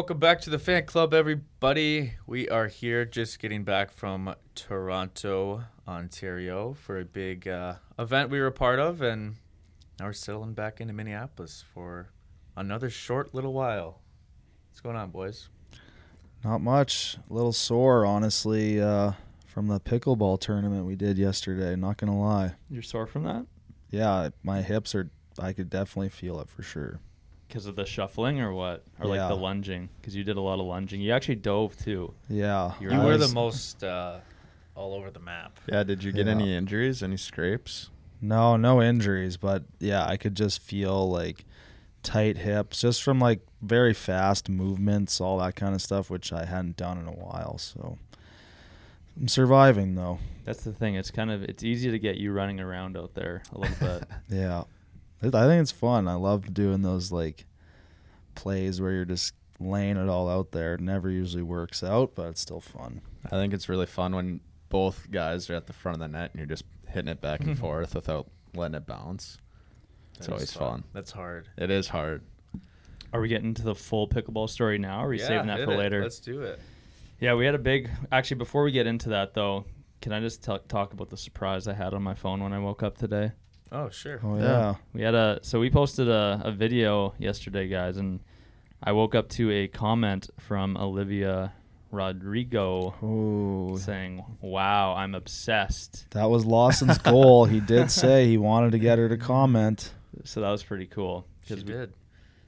Welcome back to the fan club, everybody. We are here just getting back from Toronto, Ontario for a big uh, event we were a part of, and now we're settling back into Minneapolis for another short little while. What's going on, boys? Not much. A little sore, honestly, uh, from the pickleball tournament we did yesterday. Not gonna lie. You're sore from that Yeah, my hips are. I could definitely feel it for sure. Because of the shuffling or what, or like the lunging? Because you did a lot of lunging. You actually dove too. Yeah, You You I were the most uh, all over the map. Yeah, did you get Yeah. any injuries, any scrapes? No, no injuries, but yeah, I could just feel like tight hips just from like very fast movements, all that kind of stuff, which I hadn't done in a while. So I'm surviving though. That's the thing. It's kind of it's easy to get you running around out there a little bit. Yeah, I think it's fun. I love doing those like plays where you're just laying it all out there. It never usually works out, but it's still fun. I think it's really fun when both guys are at the front of the net and you're just hitting it back and forth without letting it bounce. It's That is always fun. That's hard. It is hard. Are we getting to the full pickleball story now? Or are we Yeah, saving that for it. later? Let's do it. Yeah, we had a big. Actually, before we get into that though, can I just t- talk about the surprise I had on my phone when I woke up today? Oh, sure. Oh Yeah. yeah, We had a so we posted a, a video yesterday, guys, and I woke up to a comment from Olivia Rodrigo oh, saying, "Wow, I'm obsessed." that was Lawson's goal. He did say he wanted to get her to comment. So that was pretty cool. She 'cause we, did.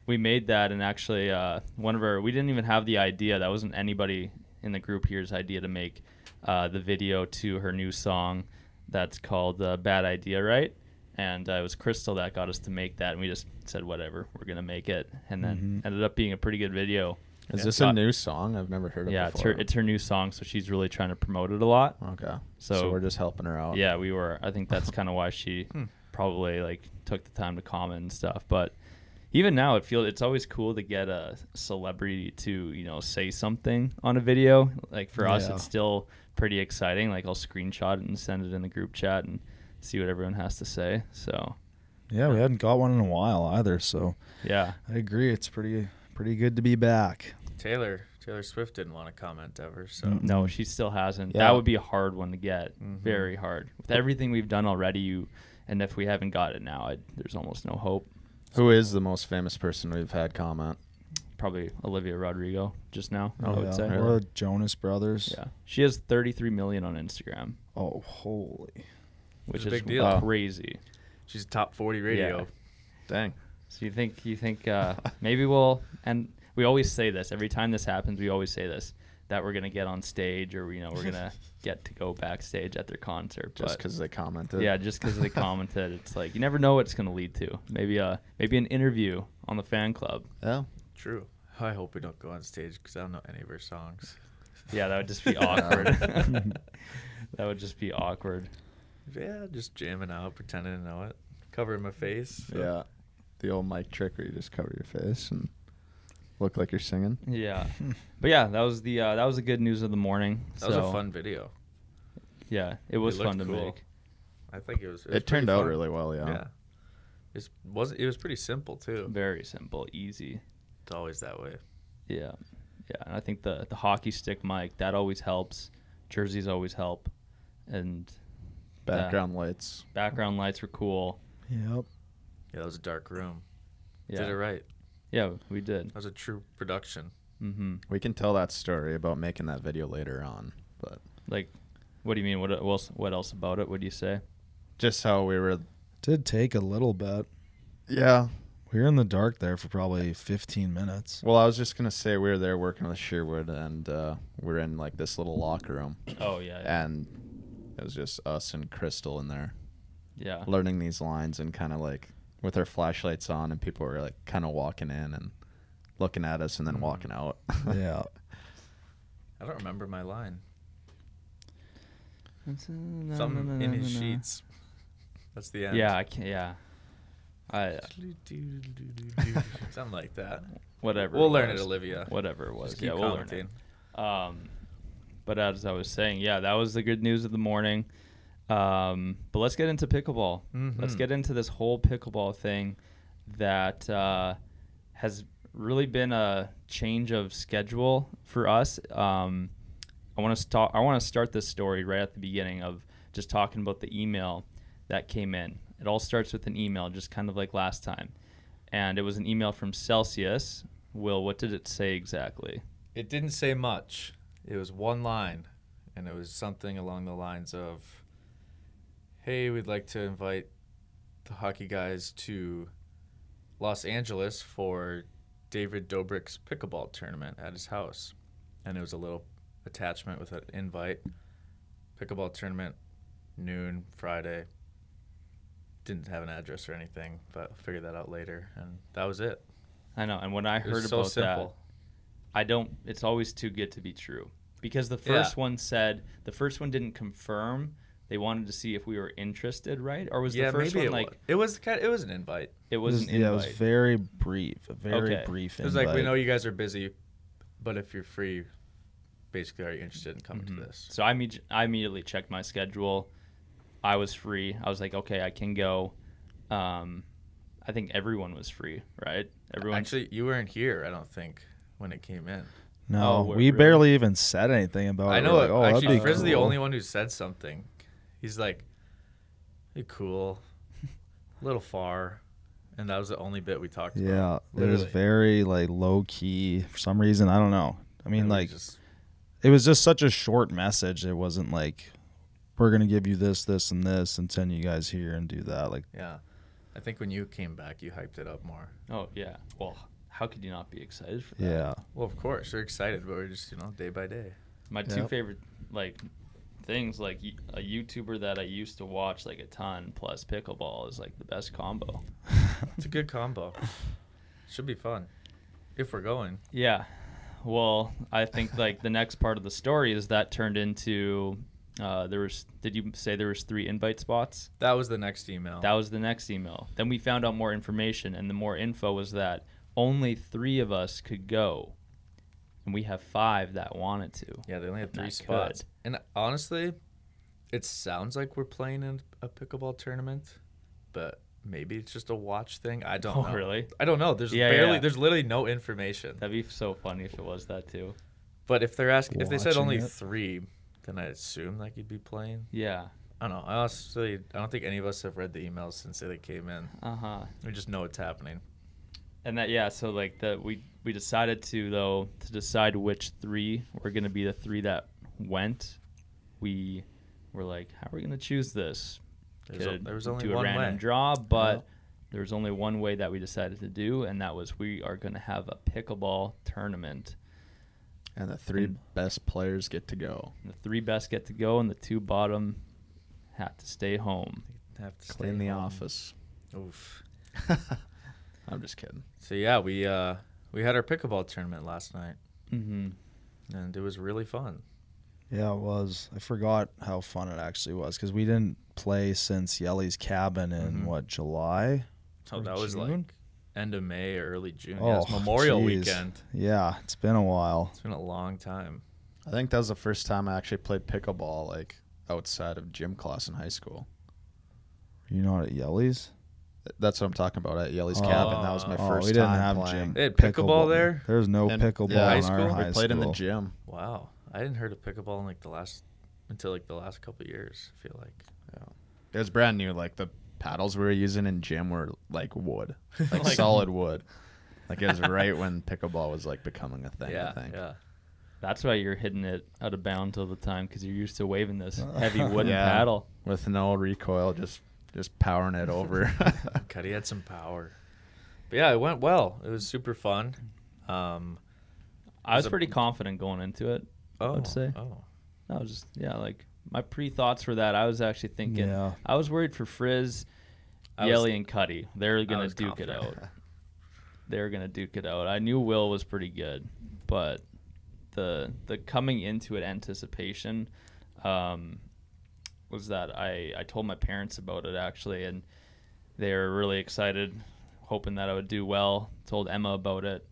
we made that, and actually, uh, one of our we didn't even have the idea. That wasn't anybody in the group here's idea to make uh, the video to her new song that's called uh, "Bad Idea," right? And uh, it was Crystal that got us to make that, and we just said, "Whatever, we're gonna make it," and then Mhm. ended up being a pretty good video. Is Yeah. this So I- a new song? I've never heard of yeah, it it's her it's her new song, so she's really trying to promote it a lot. okay. So, So, we're just helping her out. yeah, we were. I think that's kind of why she Hmm. probably like took the time to comment and stuff. But even now, it feels it's always cool to get a celebrity to you know say something on a video. Like for us, Yeah. it's still pretty exciting. Like I'll screenshot it and send it in the group chat and see what everyone has to say. So Yeah, we hadn't got one in a while either, so yeah, I agree. It's pretty pretty good to be back. Taylor Taylor Swift didn't want to comment ever, so no, she still hasn't. Yeah. That would be a hard one to get. Mhm. Very hard with everything we've done already. You and if we haven't got it now, i there's almost no hope. Who is the most famous person we've had comment? Probably Olivia Rodrigo just now. I Oh, would yeah. say. Or Jonas Brothers. Yeah, she has 33 million on Instagram, Oh, holy. Which a is big deal. Crazy. she's top 40 radio. Yeah. Dang. So you think you think uh, maybe we'll and we always say this every time this happens. We always say this that we're gonna get on stage or you know we're gonna get to go backstage at their concert. Just because they commented. yeah, just because they commented, it's like you never know what it's gonna lead to. Maybe uh maybe an interview on the fan club. Yeah. True. I hope we don't go on stage because I don't know any of her songs. Yeah, that would just be awkward. that would just be awkward. Yeah, just jamming out, pretending to know it, covering my face. so- Yeah. The old mic trick where you just cover your face and look like you're singing. Yeah, but yeah, that was the uh, that was the good news of the morning. That was a fun video. Yeah, it was looked fun to cool. make. I think it was. It, was turned pretty out really well, yeah. Yeah. It wasn't. It was pretty simple too. Very simple, easy. It's always that way. Yeah, yeah. And I think the the hockey stick mic that always helps. Jerseys always help, and Background lights. background lights were cool. Yep. Yeah, that was a dark room. Yeah, Did it right. yeah, we did. That was a true production. Mm-hmm. We can tell that story about making that video later on, but Like, what do you mean? What else? What else about it? What do you say? just how we were. Did take a little bit. Yeah. We were in the dark there for probably 15 minutes. Well, I was just gonna say we were there working with Sherwood, and uh, we're in like this little locker room, Oh yeah, yeah. and it was just us and Crystal in there yeah. learning these lines and kind of like with our flashlights on, and people were like kind of walking in and looking at us and then walking out. yeah. I don't remember my line. Some Some in his sheets. That's the end. Yeah, I can't. Yeah, I Something like that. whatever. We'll learn it, was. Olivia. Whatever it was. Just yeah, we'll learn commenting. it. Um, but as I was saying, yeah, that was the good news of the morning. Um, but let's get into pickleball. Let's Mhm. get into this whole pickleball thing that uh, has really been a change of schedule for us. Um, I want to start. I want to start this story right at the beginning of just talking about the email that came in. It all starts with an email, just kind of like last time, and it was an email from Celsius. Will, what did it say exactly? It didn't say much. It was one line, and it was something along the lines of, "Hey, we'd like to invite the hockey guys to Los Angeles for David Dobrik's pickleball tournament at his house." And it was a little attachment with an invite. Pickleball tournament, noon Friday. Didn't have an address or anything, but I'll figure that out later. And that was it. I know. And when I It was heard so about simple. that, I don't. It's always too good to be true because the first Yeah. one said the first one didn't confirm. They wanted to see if we were interested, right? Or was yeah, the first maybe one it like was. It was kind. It was an invite. it was an invite? yeah, it was very brief, a very Okay. brief. It was like we know you guys are busy, but if you're free, basically, are you interested in coming Mhm. to this? So I, imme- I immediately checked my schedule. I was free. I was like, okay, I can go. Um, I think everyone was free, right? Everyone. Actually, you weren't here. I don't think when it came in. No, Oh, we're- really? barely even said anything about I it. I know. Like, oh, actually, be Frizz is the only one who said something. He's like, "Hey, cool, a little far," and that was the only bit we talked about. Yeah, it was very like low key for some reason. I don't know. I mean, And like just it was just such a short message. It wasn't like we're gonna give you this, this, and this, and send you guys here and do that. Like, yeah. I think when you came back, you hyped it up more. oh yeah. Well, how could you not be excited for that? yeah, Well, of course, we're excited, but we're just you know day by day. My two favorite like things like a YouTuber that I used to watch like a ton plus pickleball is like the best combo. It's a good combo. Should be fun if we're going. Yeah. Well, I think like the next part of the story is that turned into uh, there was did you say there was three invite spots? That was the next email. That was the next email. Then we found out more information and the more info was that only 3 of us could go. And we have 5 that wanted to. Yeah, they only had three spots. could. And honestly, it sounds like we're playing in a pickleball tournament, but maybe it's just a watch thing. I don't Oh, know. really? I don't know. There's Yeah, barely yeah. there's literally no information. That'd be so funny if it was that too. But if they're asking if they said only it. 3, then I assume like you'd be playing. Yeah. I don't know. I honestly I don't think any of us have read the emails since they came in. Uh-huh. We just know it's happening. And that yeah, so like the we we decided to though to decide which three were gonna be the three that went. We were like, how are we gonna choose this? There's o- Could there was only do one a random way. draw, but Yeah. there was only one way that we decided to do, and that was we are gonna have a pickleball tournament. And the three And- best players get to go. The three best get to go, and the two bottom have to stay home. Have to Clean stay the home. office. Oof. I'm just kidding. So yeah, we uh we had our pickleball tournament last night Mm-hmm. and it was really fun. yeah, it was. I forgot how fun it actually was because we didn't play since Yelly's cabin in Mhm. what July. So Or that was like end of May or early June. yeah, it's Oh, Memorial geez. weekend. Yeah, it's been a while. It's been a long time. I think that was the first time I actually played pickleball like outside of gym class in high school. You know, at Yelly's. That's what I'm talking about at Yelly's Oh. cabin. That was my Oh, first we didn't time have playing. gym They had pickleball there? There's no And- pickleball yeah, high in school? our We high we played in the gym. Wow, I didn't heard of pickleball in like the last until like the last couple of years. I feel like It was brand new. Like the paddles we were using in gym were like wood, like, Like- solid wood. Like it was right when pickleball was like becoming a thing. yeah, I think. yeah. That's why you're hitting it out of bounds all the time because you're used to waving this heavy wooden Yeah. paddle. With no recoil, just just powering it over. Cuddy had some power. But yeah, it went well. It was super fun. Um, I was a- pretty confident going into it. oh, I'd say. oh, I was just yeah, like my pre thoughts for that. I was actually thinking Yeah. I was worried for Frizz, I was- Yelly, and Cuddy. They're gonna was duke it out. They're gonna duke it out. I knew Will was pretty good, but the the coming into it anticipation um, was that I I told my parents about it actually, and they were really excited, hoping that I would do well. Told Emma about it,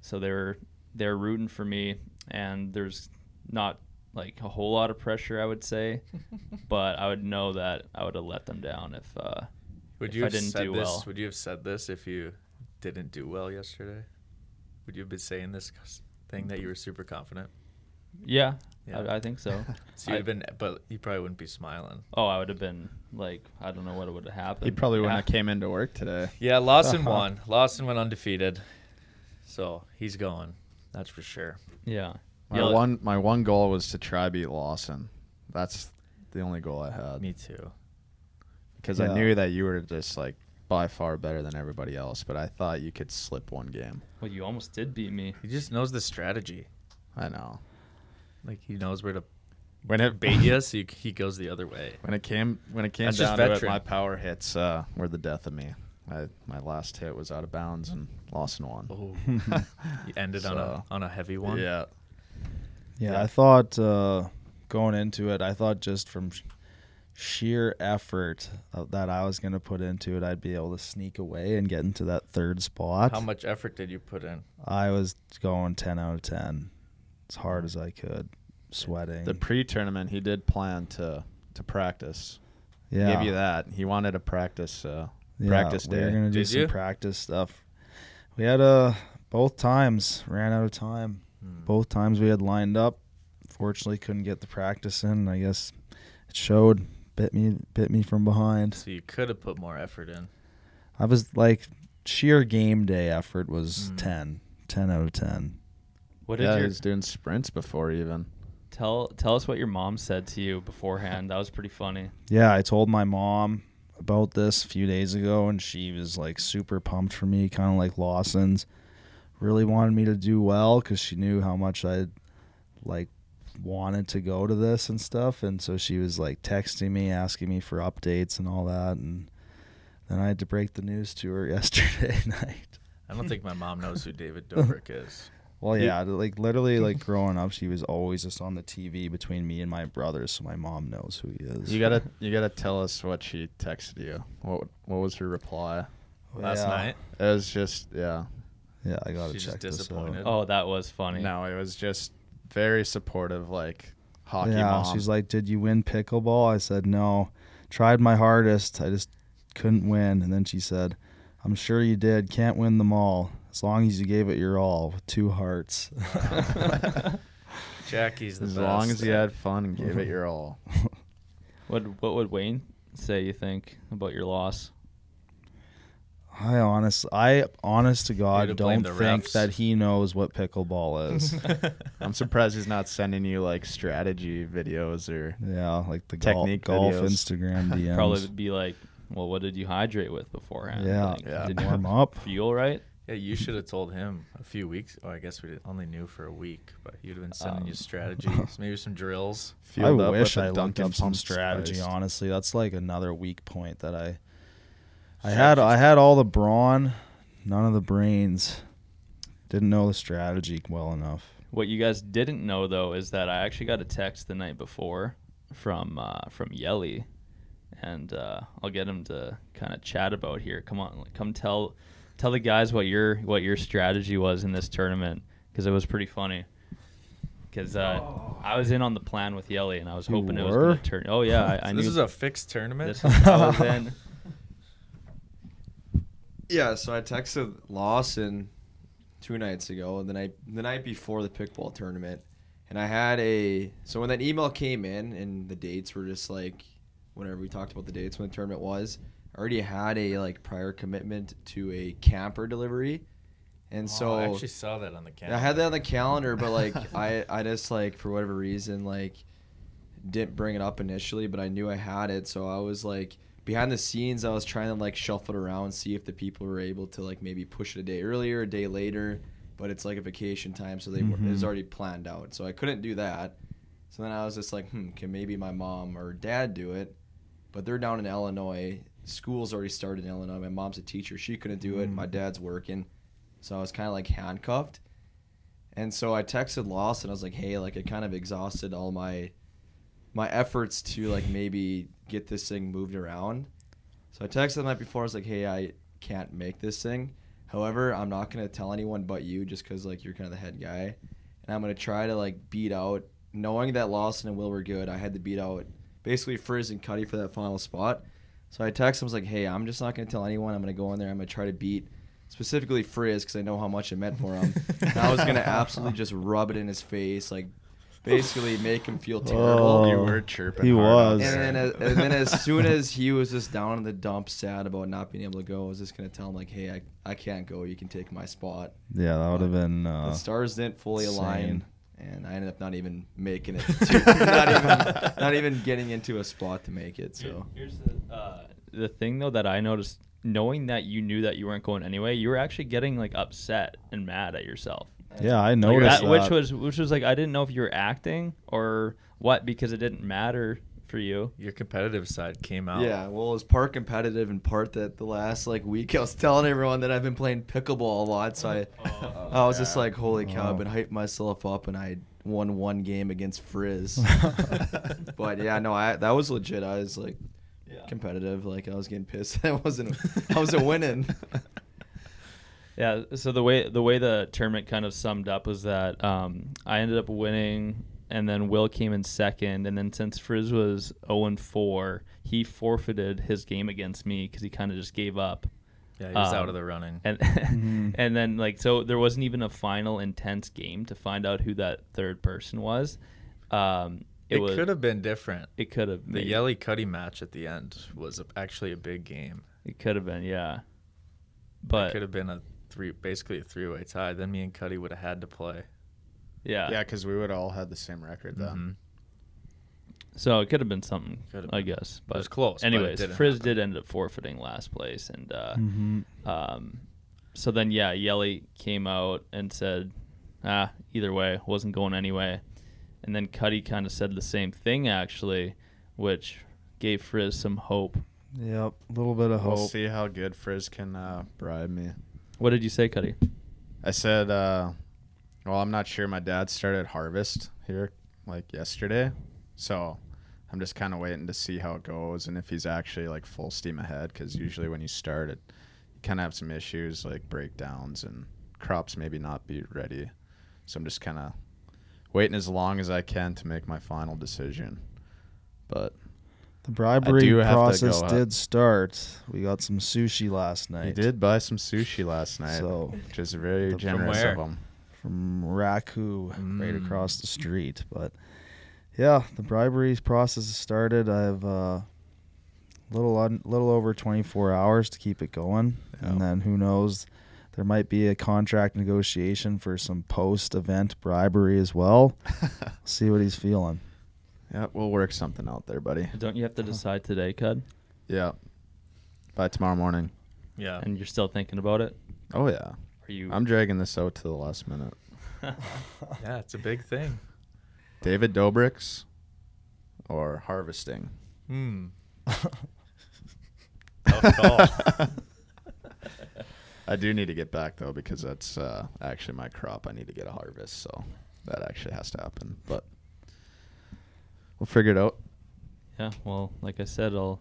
so they were they're rooting for me, and there's not like a whole lot of pressure, I would say, but I would know that I would have let them down if uh, Would If you I have didn't said do this? well. Would you have said this if you didn't do well yesterday? Would you have been saying this thing that you were super confident? Yeah, Yeah. I, I think so. So you'd I- have been, but you probably wouldn't be smiling. oh, I would have been like, I don't know what would have happened. He probably wouldn't Yeah. have came into work today. Yeah, Lawson uh-huh. won. Lawson went undefeated, so he's going. That's for sure. Yeah. My Yeah, one my one goal was to try beat Lawson. That's the only goal I had Me too. because Yeah. I knew that you were just like by far better than everybody else, but I thought you could slip one game. Well, you almost did beat me. He just knows the strategy. I know. Like he knows where to When it bait you, so you, he goes the other way. when it came when it came That's down to it, my power hits uh, were the death of me. I, my last hit was out of bounds and Lawson won. Oh, you ended on a on a heavy one. Yeah. Yeah, Yeah. I thought uh, going into it, I thought just from sh- sheer effort that I was going to put into it, I'd be able to sneak away and get into that third spot. How much effort did you put in? I was going 10 out of 10 as hard as I could, sweating. The pre-tournament, he did plan to to practice. yeah. Give you that. He wanted to practice uh, Yeah, practice day. We were day. going to do Did some you? practice stuff. We had uh, both times ran out of time. Hmm. Both times we had lined up. Fortunately, couldn't get the practice in. I guess it showed. Bit me, bit me from behind. So you could have put more effort in. I was like, sheer game day effort was Mm. 10. 10 out of 10. What did yeah, he was doing sprints before even. tell tell us what your mom said to you beforehand? That was pretty funny. Yeah, I told my mom about this a few days ago, and she was like super pumped for me, kind of like Lawson's. Really wanted me to do well because she knew how much I like wanted to go to this and stuff, and so she was like texting me, asking me for updates and all that, and then I had to break the news to her yesterday night. I don't think my mom knows who David Dobrik is. Well, You- yeah, like literally, like growing up, she was always just on the TV between me and my brothers, so my mom knows who he is. You gotta you gotta tell us what she texted you. What what was her reply? Last Yeah. night, It was just yeah. Yeah, I gotta She's check just this disappointed. out. Oh, that was funny. No, it was just very supportive, like hockey yeah, mom. she's like, "Did you win pickleball?" I said, "No, tried my hardest. I just couldn't win." And then she said, "I'm sure you did. Can't win them all. As long as you gave it your all with two hearts." Jackie's the best. as best. long as you had fun and gave it your all. What what would Wayne say? You think about your loss? I honest, I honest to to God blame don't think refs. that he knows what pickleball is. I'm surprised he's not sending you like strategy videos or yeah, like the Technique golf, golf. Instagram DMs. Probably would be like, well, what did you hydrate with beforehand? Yeah. Like, Yeah. Did you warm up. feel right? Yeah, you should have told him a few weeks. Oh, I guess we only knew for a week, but he'd have been sending Um, you strategies, maybe some drills. I up wish with a I looked up some strategy. Spiced. Honestly, that's like another weak point that I. I Strategy's had I had all the brawn, none of the brains. Didn't know the strategy well enough. What you guys didn't know though is that I actually got a text the night before from uh, from Yelly, and uh, I'll get him to kind of chat about here. Come on, like, come tell tell the guys what your what your strategy was in this tournament because it was pretty funny. Because uh, I was in on the plan with Yelly, and I was hoping it was were? going to turn. Oh yeah, I, I So this is a fixed tournament. this was, I. Yeah, so I texted Lawson two nights ago, the night the night before the pickball tournament, and I had a so when that email came in and the dates were just like whenever we talked about the dates when the tournament was, I already had a like prior commitment to a camper delivery, and so oh, I actually saw that on the camera. I had that on the calendar, but like I I just like for whatever reason like didn't bring it up initially, but I knew I had it, so I was like behind the scenes I was trying to like shuffle it around, see if the people were able to like maybe push it a day earlier, a day later, but it's like a vacation time, so they were it was Mhm. already planned out, so I couldn't do that. So then I was just like, hmm, can maybe my mom or dad do it? But they're down in Illinois. School's already started in Illinois. My mom's a teacher. She couldn't do it. Mm. My dad's working. So I was kind of like handcuffed. And so I texted Lawson. I was like, "Hey, like I kind of exhausted all my my efforts to like maybe get this thing moved around." So I texted the night before. I was like, "Hey, I can't make this thing. However, I'm not gonna tell anyone but you, just because like you're kind of the head guy, and I'm gonna try to like beat out, knowing that Lawson and Will were good. I had to beat out basically Frizz and Cuddy for that final spot. So I texted him. I was like, "Hey, I'm just not gonna tell anyone. I'm gonna go in there. I'm gonna try to beat specifically Frizz because I know how much it meant for him. and I was gonna absolutely just rub it in his face, like basically make him feel terrible. Oh, you were chirping. he hard was. And then, as, and then as soon as he was just down in the dump, sad about not being able to go, I was just gonna tell him like, "Hey, I, I can't go. You can take my spot." Yeah, that would have been. the Uh, stars didn't fully align, insane. And I ended up not even making it. To, not even not even getting into a spot to make it. So Here's the uh, the thing though that I noticed, knowing that you knew that you weren't going anyway, you were actually getting like upset and mad at yourself. yeah, I Like, noticed that, that. which was which was like I didn't know if you were acting or what because it didn't matter for you. Your competitive side came out. yeah, well, it was part competitive and part that the last like week I was telling everyone that I've been playing pickleball a lot, so I I was just like, holy cow, I've been hyping myself up, and I won one game against Frizz. but yeah, no, I that was legit. I was like competitive, like I was getting pissed. I wasn't I wasn't winning. Yeah. So the way the way the tournament kind of summed up was that um, I ended up winning, and then Will came in second, and then since Frizz was zero and four, he forfeited his game against me because he kind of just gave up. Yeah, he was out Um, of the running. and Mhm. and then like so there wasn't even a final intense game to find out who that third person was. Um, it, it was could have been different. it could have been The Yelly Cuddy match at the end was actually a big game. it could have been yeah, But it but could have been a three, basically a three-way tie. Then me and Cuddy would have had to play. Yeah yeah, because we would all had the same record then. Mhm. so it could have been something Could've I been. guess It but was close. but it anyways didn't Frizz happen. did end up forfeiting last place and uh, Mhm. um, so then yeah Yelly came out and said ah either way wasn't going anyway, and then Cuddy kind of said the same thing actually, which gave Frizz some hope. Yep, a little bit of We'll hope. see how good Frizz can uh, bribe me. What did you say, Cuddy? I said, uh, well, I'm not sure. My dad started harvest here like yesterday, so I'm just kind of waiting to see how it goes and if he's actually like full steam ahead. Because usually when you start it, you kind of have some issues like breakdowns and crops maybe not be ready. So I'm just kind of waiting as long as I can to make my final decision. But The bribery do have to process go up. did start. We got some sushi last night. he did buy some sushi last night, So which is very generous of him. From Raku, right Mm. across the street. But yeah, the bribery process has started. I have uh, little un, little over 24 hours to keep it going, and then who knows? There might be a contract negotiation for some post-event bribery as well. See what he's feeling. Yeah, we'll work something out there, buddy. Don't you have to decide today, Cud? Yeah. By tomorrow morning. Yeah. And you're still thinking about it? Oh yeah. Are you? I'm dragging this out to the last minute. yeah, it's a big thing. David Dobrik's or harvesting. Hmm. Tough call. I do need to get back though because that's uh, actually my crop. I need to get a harvest, so that actually has to happen. But we'll figure it out. yeah. Well, like I said, I'll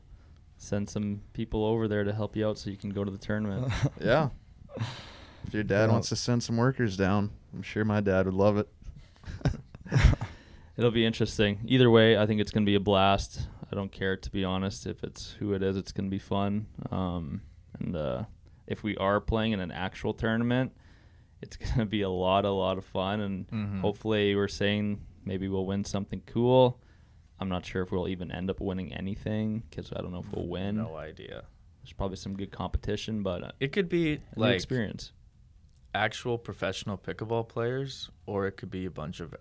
send some people over there to help you out so you can go to the tournament. Yeah. If your dad Yeah. wants to send some workers down, I'm sure my dad would love it. It'll be interesting. Either way, I think it's going to be a blast. I don't care, to be honest. If it's who it is, it's going to be fun. Um, and uh, if we are playing in an actual tournament, it's going to be a lot, a lot of fun. And Mhm. hopefully, we're saying maybe we'll win something cool. I'm not sure if we'll even end up winning anything because I don't know if we'll win. No idea. There's probably some good competition, but uh, It could be a like experience. Actual professional pickleball players, or it could be a bunch of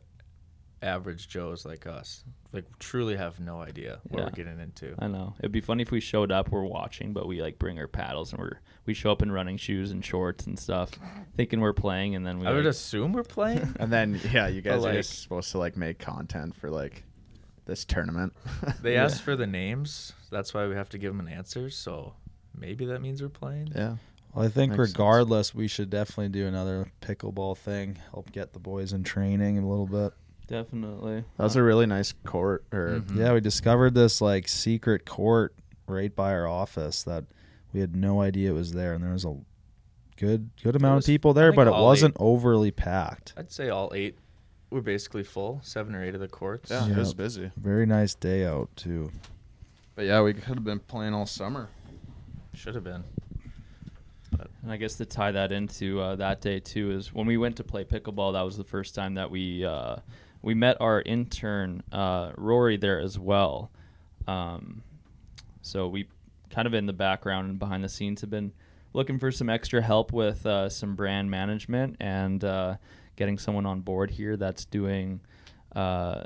average Joes like us. Like truly have no idea what Yeah. we're getting into. I know. It'd be funny if we showed up, we're watching, but we like bring our paddles and we're we show up in running shoes and shorts and stuff, thinking we're playing, and then we. I would like- assume we're playing. And then yeah, you guys are like- just supposed to like make content for like this tournament. They Yeah. asked for the names. That's why we have to give them an answer. So maybe that means we're playing. yeah. Well, I think Makes sense. regardless, we should definitely do another pickleball thing. Help get the boys in training a little bit. definitely. That was a really nice court or Mhm. Yeah, we discovered this like secret court right by our office that we had no idea it was there, and there was a good good amount was- of people there, but it wasn't eight- overly packed. I'd say all eight were basically full. Seven or eight of the courts. yeah, it was busy. Very nice day out too. But yeah, we could have been playing all summer. Should have been. And I guess to tie that into uh, that day too is when we went to play pickleball. That was the first time that we uh, we met our intern uh, Rory there as well. Um, so we kind of in the background and behind the scenes have been looking for some extra help with uh, some brand management and uh, getting someone on board here that's doing uh,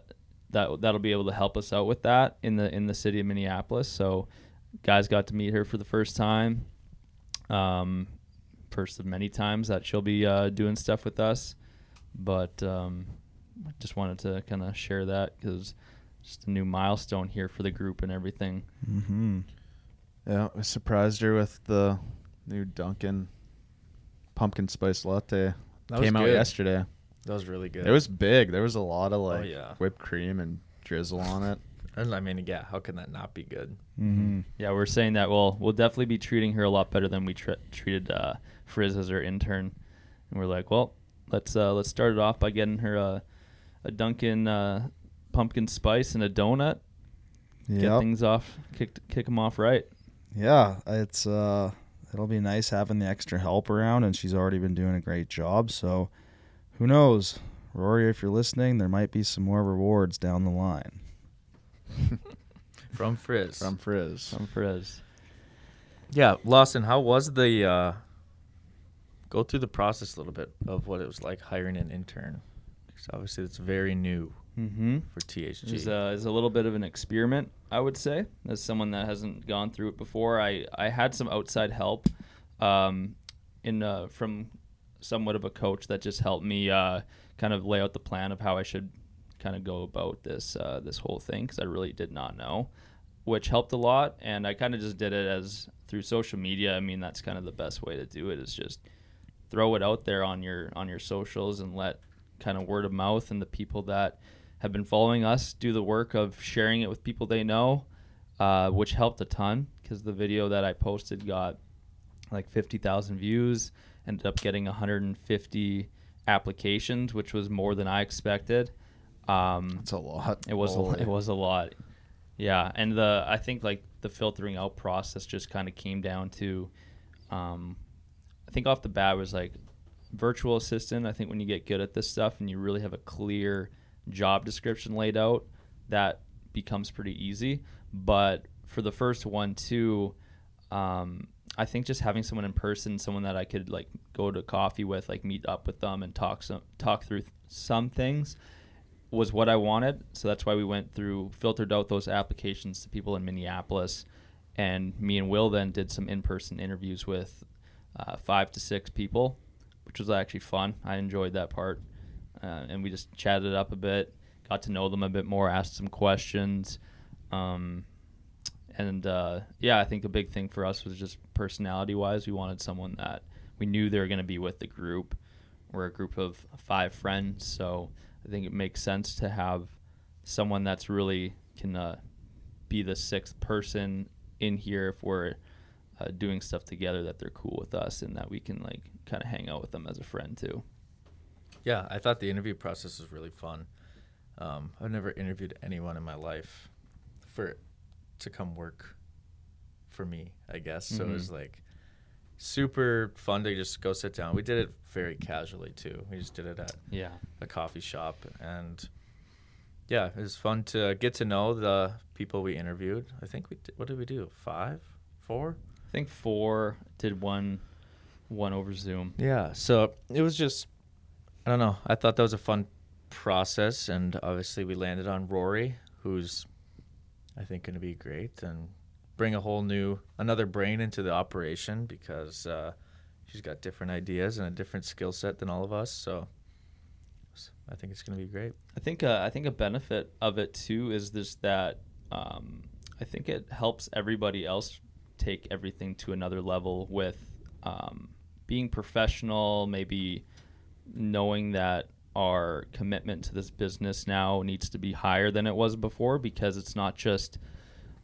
that that'll be able to help us out with that in the in the city of Minneapolis. So guys got to meet her for the first time. Um, first of many times that she'll be uh, doing stuff with us, but um, I just wanted to kind of share that because just a new milestone here for the group and everything. Mm-hmm. Yeah, we surprised her with the new Dunkin' pumpkin spice latte. That was Came out good. yesterday. That was really good. It was big. There was a lot of like yeah. whipped cream and drizzle on it. And I mean, yeah, how can that not be good? Mm-hmm. Yeah, we're saying that we'll we'll definitely be treating her a lot better than we tr- treated uh, Frizz as our intern. And we're like, well, let's uh, let's start it off by getting her a a Dunkin' uh, pumpkin spice and a donut. Get things off, kick kick them off right. Yeah, it's uh, it'll be nice having the extra help around, and she's already been doing a great job. So, who knows, Rory, if you're listening, there might be some more rewards down the line. From Frizz. From Frizz. From Frizz. yeah, Lawson, how was the uh, go through the process a little bit of what it was like hiring an intern? 'Cause obviously it's very new Mm-hmm. for THG. Is uh, is a little bit of an experiment, I would say, as someone that hasn't gone through it before. I, I had some outside help, um, in uh, from somewhat of a coach that just helped me uh, kind of lay out the plan of how I should kind of go about this uh, this whole thing because I really did not know, which helped a lot. And I kind of just did it as through social media. I mean, that's kind of the best way to do it is just throw it out there on your on your socials and let kind of word of mouth and the people that have been following us do the work of sharing it with people they know, uh, which helped a ton because the video that I posted got like 50,000 views, ended up getting 150 applications, which was more than I expected. Um, That's a lot. it was a, it was a lot. Yeah, and the I think like the filtering out process just kind of came down to, um, I think off the bat was like virtual assistant. I think when you get good at this stuff and you really have a clear job description laid out, that becomes pretty easy. But for the first one too, um, I think just having someone in person, someone that I could like go to coffee with, like meet up with them and talk some talk through th- some things was what I wanted. So that's why we went through, filtered out those applications to people in Minneapolis. And me and Will then did some in person interviews with uh, five to six people, which was actually fun. I enjoyed that part. Uh, and we just chatted up a bit, got to know them a bit more, asked some questions. Um, and uh, yeah, I think a big thing for us was just personality wise, we wanted someone that we knew they were going to be with the group. We're a group of five friends, so I think it makes sense to have someone that's really can uh, be the sixth person in here if we're uh, doing stuff together that they're cool with us and that we can like kind of hang out with them as a friend too. Yeah, I thought the interview process was really fun. Um, I've never interviewed anyone in my life for to come work for me. I guess so. It was like super fun to just go sit down. We did it very casually too. We just did it at Yeah. a coffee shop, and yeah, it was fun to get to know the people we interviewed. I think we did, what did we do? Five, four? I think four did one one over Zoom. Yeah. So it was just, I don't know. I thought that was a fun process, and obviously we landed on Rory, who's, I think, going to be great and bring a whole new, another brain into the operation because uh, she's got different ideas and a different skill set than all of us. So I think it's going to be great. I think uh, I think a benefit of it too is this that um, I think it helps everybody else take everything to another level with um, being professional, maybe knowing that our commitment to this business now needs to be higher than it was before because it's not just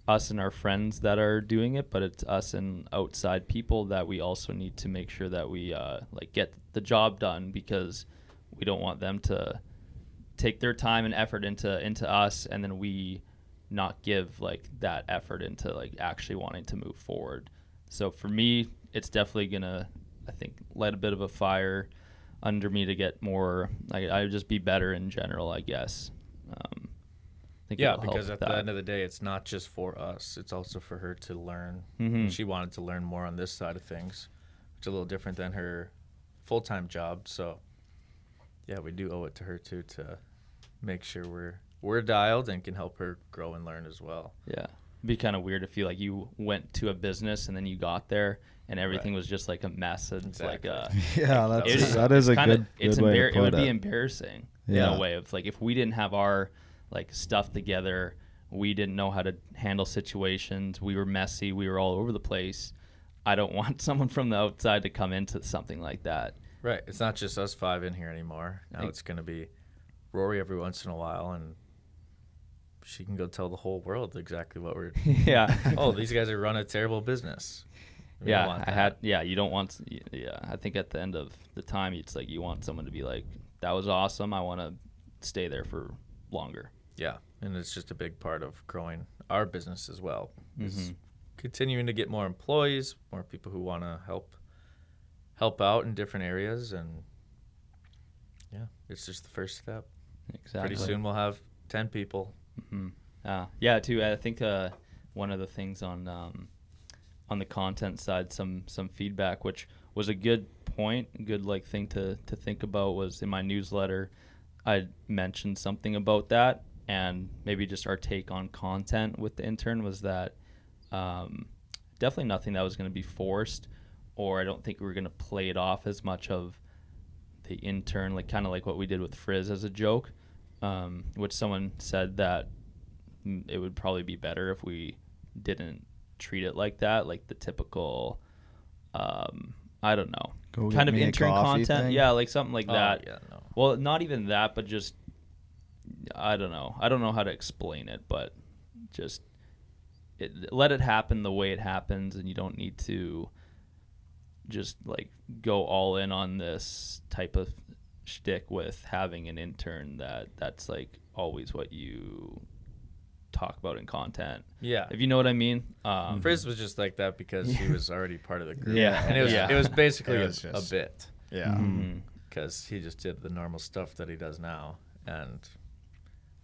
us and our friends that are doing it, but it's us and outside people that we also need to make sure that we uh, like get the job done because we don't want them to take their time and effort into into us and then we not give like that effort into like actually wanting to move forward so for me it's definitely gonna I think light a bit of a fire under me to get more. I I would just be better in general, I guess. Um, think Yeah, it'll because with at the end of the day, it's not just for us; it's also for her to learn. Mhm. She wanted to learn more on this side of things, which is a little different than her full-time job. So, yeah, we do owe it to her too to make sure we're we're dialed and can help her grow and learn as well. Yeah. It'd be kind of weird if you like you went to a business and then you got there and everything Right. was just like a mess. And It's like Exactly. uh Yeah, that's is- that is a kinda- good, it's way embar- to it would put be it. embarrassing in a way of like if we didn't have our like stuff together, we didn't know how to handle situations, we were messy, we were all over the place. I don't want someone from the outside to come into something like that. Right. It's not just us five in here anymore. Now it's going to be Rory every once in a while, and she can go tell the whole world exactly what we're. yeah. oh, these guys are run a terrible business. We yeah, I had. Yeah, you don't want. Yeah, I think at the end of the time, it's like you want someone to be like, "That was awesome. I want to stay there for longer." Yeah, and it's just a big part of growing our business as well. Is Mhm. continuing to get more employees, more people who want to help help out in different areas, and yeah, it's just the first step. Exactly. Pretty soon we'll have ten people. hmm Uh, yeah, too. I think uh, one of the things on um, on the content side, some some feedback, which was a good point, good like thing to to think about, was in my newsletter. I mentioned something about that, and maybe just our take on content with the intern was that um, definitely nothing that was going to be forced, or I don't think we were going to play it off as much of the intern, like kind of like what we did with Frizz as a joke, um, which someone said that mm, it would probably be better if we didn't treat it like that, like the typical, um, I don't know, Go kind of intern content. thing? Yeah, like something like Oh, that. yeah, no. Well, not even that, but just I don't know. I don't know how to explain it, but just it, let it happen the way it happens, and you don't need to just like go all in on this type of shtick with having an intern that that's like always what you talk about in content. Yeah. If you know what I mean. Um, Frizz was just like that because he was already part of the group. Yeah. and it was Yeah. it was basically It was a, just- a bit Yeah. mhm. Because he just did the normal stuff that he does now, and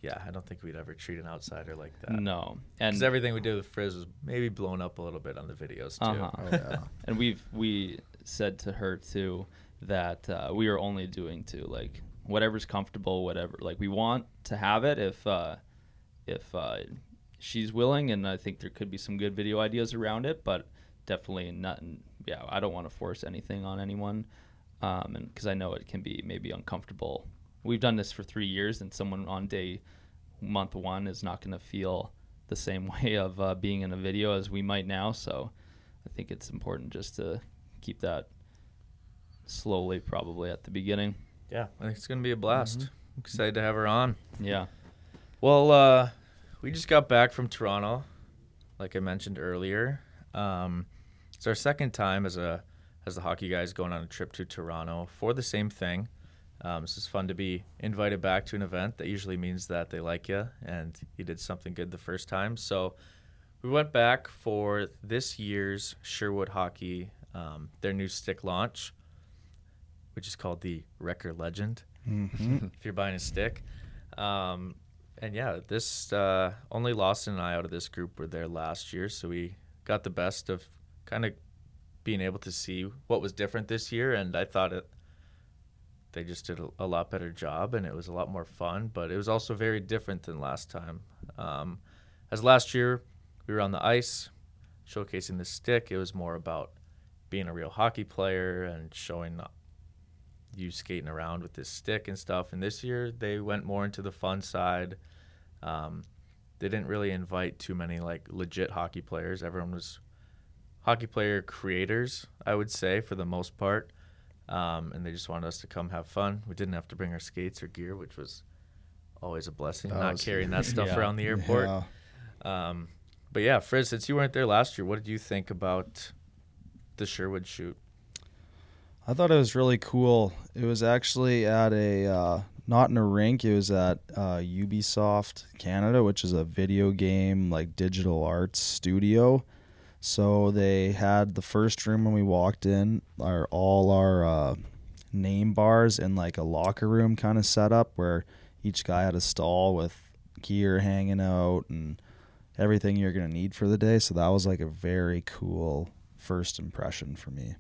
yeah, I don't think we'd ever treat an outsider like that. No, because and everything we did with Frizz was maybe blown up a little bit on the videos too. Uh-huh. Oh, yeah. and we've we said to her too that uh, we are only doing to like whatever's comfortable whatever like we want to have it if uh if uh she's willing and i think there could be some good video ideas around it but definitely not yeah i don't want to force anything on anyone um and because i know it can be maybe uncomfortable we've done this for three years and someone on day month one is not going to feel the same way of uh, being in a video as we might now so I think it's important just to keep that slowly, probably at the beginning. Yeah, I think it's gonna be a blast. I'm excited to have her on. Yeah. Well, uh, we just got back from Toronto, like I mentioned earlier. Um, it's our second time as a as the hockey guys going on a trip to Toronto for the same thing. Um, this is fun to be invited back to an event. That usually means that they like you and you did something good the first time. So we went back for this year's Sherwood Hockey, um, their new stick launch, which is called the Rekker Legend hmm if you're buying a stick. Um, and yeah, this uh, only Lawson and I out of this group were there last year, so we got the best of kind of being able to see what was different this year. And I thought it they just did a, a lot better job, and it was a lot more fun. But it was also very different than last time. Um, as last year, we were on the ice showcasing the stick. It was more about being a real hockey player and showing you skating around with this stick and stuff. And this year they went more into the fun side. Um, they didn't really invite too many like legit hockey players. Everyone was hockey player creators, I would say, for the most part. Um, and they just wanted us to come have fun. We didn't have to bring our skates or gear, which was always a blessing. That not was- carrying that stuff Yeah. around the airport. Yeah. Um, but yeah, Frizz, since you weren't there last year, what did you think about the Sherwood shoot? I thought it was really cool. It was actually at a uh, not in a rink. It was at uh, Ubisoft Canada, which is a video game like digital arts studio. So they had the first room when we walked in, are all our uh, name bars in like a locker room kind of setup where each guy had a stall with gear hanging out and everything you're gonna need for the day. So that was like a very cool first impression for me.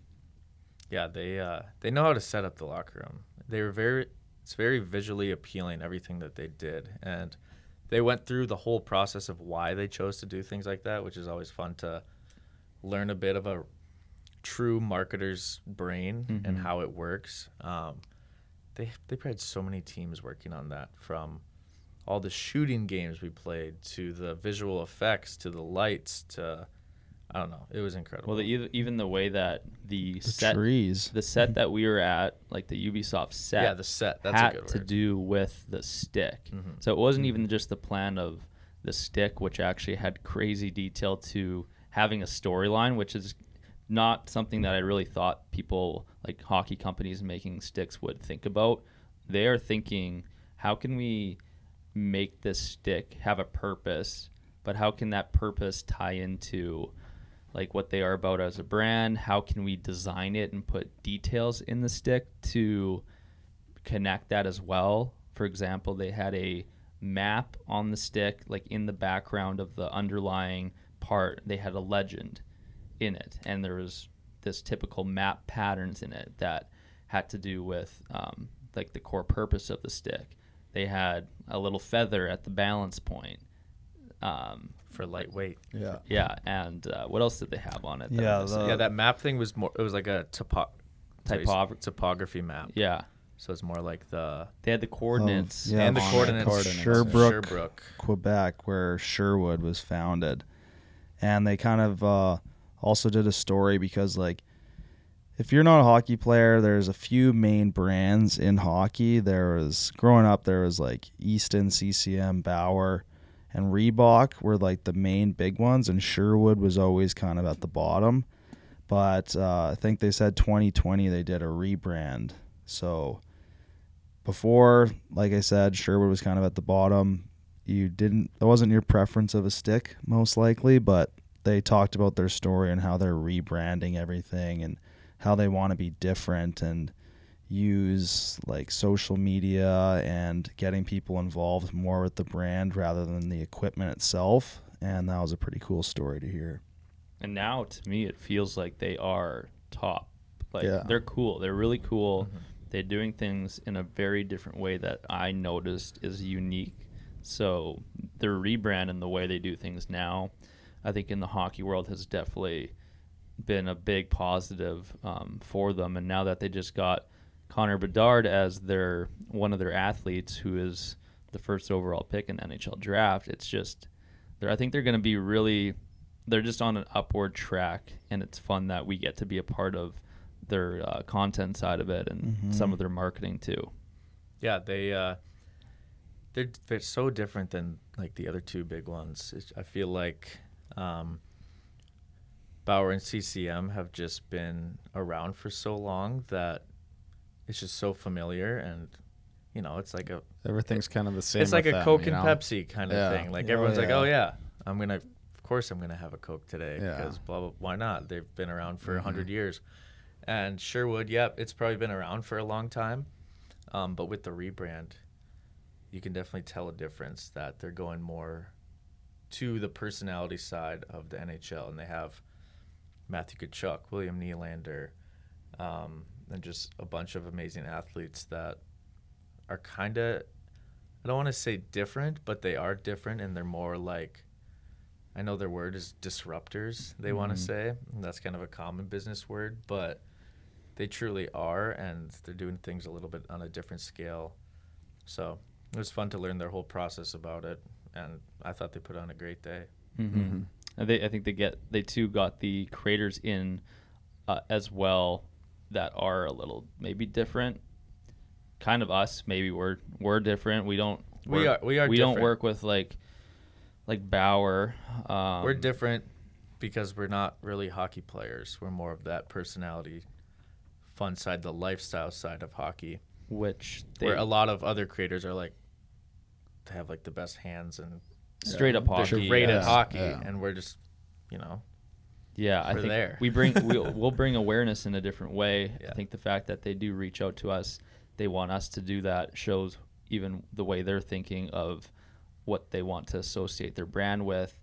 Yeah, they uh, they know how to set up the locker room. They were very it's very visually appealing everything that they did, and they went through the whole process of why they chose to do things like that, which is always fun to learn a bit of a true marketer's brain and Mhm. how it works. Um, they they had so many teams working on that from all the shooting games we played to the visual effects to the lights to I don't know. It was incredible. Well, the, even the way that the, The set, trees. the set that we were at, like the Ubisoft set, yeah, the set. That's had a good to do with the stick. Mhm. So it wasn't even just the plan of the stick, which actually had crazy detail to having a storyline, which is not something that I really thought people like hockey companies making sticks would think about. They are thinking, how can we make this stick have a purpose, but how can that purpose tie into like what they are about as a brand? How can we design it and put details in the stick to connect that as well? For example, they had a map on the stick, like in the background of the underlying part, they had a legend in it, and there was this typical map patterns in it that had to do with um, like the core purpose of the stick. They had a little feather at the balance point. Um, for lightweight. Yeah. yeah, and uh, what else did they have on it? Yeah, the- yeah, that map thing was more. It was like a topo- Typog- topography map. yeah. So it's more like the They had the coordinates. yeah, and the on it. coordinates. coordinates. Sherbrooke. Sherbrooke. Quebec, where Sherwood was founded. And they kind of uh, also did a story because, like, if you're not a hockey player, there's a few main brands in hockey. There was, growing up, there was like Easton, CCM, Bauer, and Reebok were like the main big ones, and Sherwood was always kind of at the bottom. But uh, I think they said 2020 they did a rebrand. So before, like I said, Sherwood was kind of at the bottom. You didn't, it wasn't your preference of a stick, most likely, but they talked about their story and how they're rebranding everything and how they want to be different and use like social media and getting people involved more with the brand rather than the equipment itself. And that was a pretty cool story to hear. And now to me, it feels like they are top. Like Yeah. they're cool. They're really cool. Mm-hmm. They're doing things in a very different way that I noticed is unique. So their rebrand and the way they do things now, I think in the hockey world has definitely been a big positive um, for them. And now that they just got Connor Bedard as their one of their athletes, who is the first overall pick in NHL draft, it's just they're, I think they're going to be really they're just on an upward track, and it's fun that we get to be a part of their uh, content side of it and Mhm. some of their marketing too. Yeah, they uh, they're they're so different than like the other two big ones. It's, I feel like um, Bauer and CCM have just been around for so long that it's just so familiar, and you know, it's like a Everything's kind of the same. it's like a them, Coke and know? Pepsi kind of Yeah. thing. Like Oh, everyone's like, oh yeah, I'm gonna, of course I'm gonna have a Coke today Yeah. because blah blah. Why not? They've been around for a Mhm. hundred years, and Sherwood, yep, it's probably been around for a long time, um, but with the rebrand, you can definitely tell a difference that they're going more to the personality side of the NHL, and they have Matthew Tkachuk, William Nylander, um, and just a bunch of amazing athletes that are kind of I don't want to say different, but they are different, and they're more like I know their word is disruptors. They want Mhm. to say and that's kind of a common business word, but they truly are, and they're doing things a little bit on a different scale. So it was fun to learn their whole process about it, and I thought they put on a great day. Mm-hmm. And they, I think they get they too got the creators in uh, as well that are a little maybe different. Kind of us, maybe we're we're different. We don't We are- we are we don't work with like like Bauer. Um, we're different because we're not really hockey players. We're more of that personality, fun side, the lifestyle side of hockey. which they where a lot of other creators are like they have like the best hands and straight up they're hockey. great at yeah, hockey yeah. and we're just you know Yeah, I think there. we bring we'll, we'll bring awareness in a different way. Yeah. I think the fact that they do reach out to us, they want us to do that shows even the way they're thinking of what they want to associate their brand with,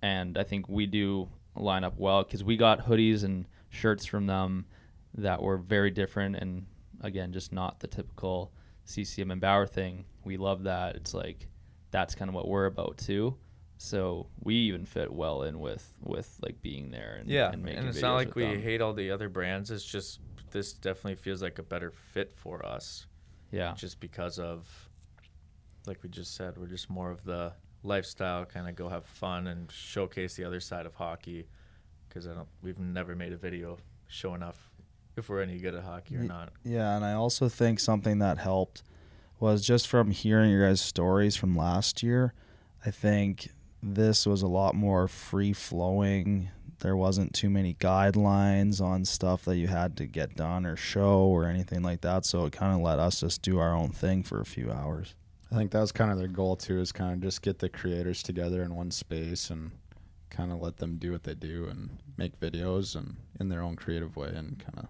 and I think we do line up well because we got hoodies and shirts from them that were very different and again just not the typical CCM and Bauer thing. We love that. It's like that's kind of what we're about too. So we even fit well in with with like being there and Yeah, and, and, making it's videos not like we them. hate all the other brands. It's just this definitely feels like a better fit for us, yeah just because of, like we just said, we're just more of the lifestyle kind of go have fun and showcase the other side of hockey. Because I don't, we've never made a video showing off if we're any good at hockey or not. Yeah, and I also think something that helped was just from hearing your guys' stories from last year. I think this was a lot more free flowing. There wasn't too many guidelines on stuff that you had to get done or show or anything like that. So it kind of let us just do our own thing for a few hours. I think that was kind of their goal too, is kind of just get the creators together in one space and kind of let them do what they do and make videos and in their own creative way and kind of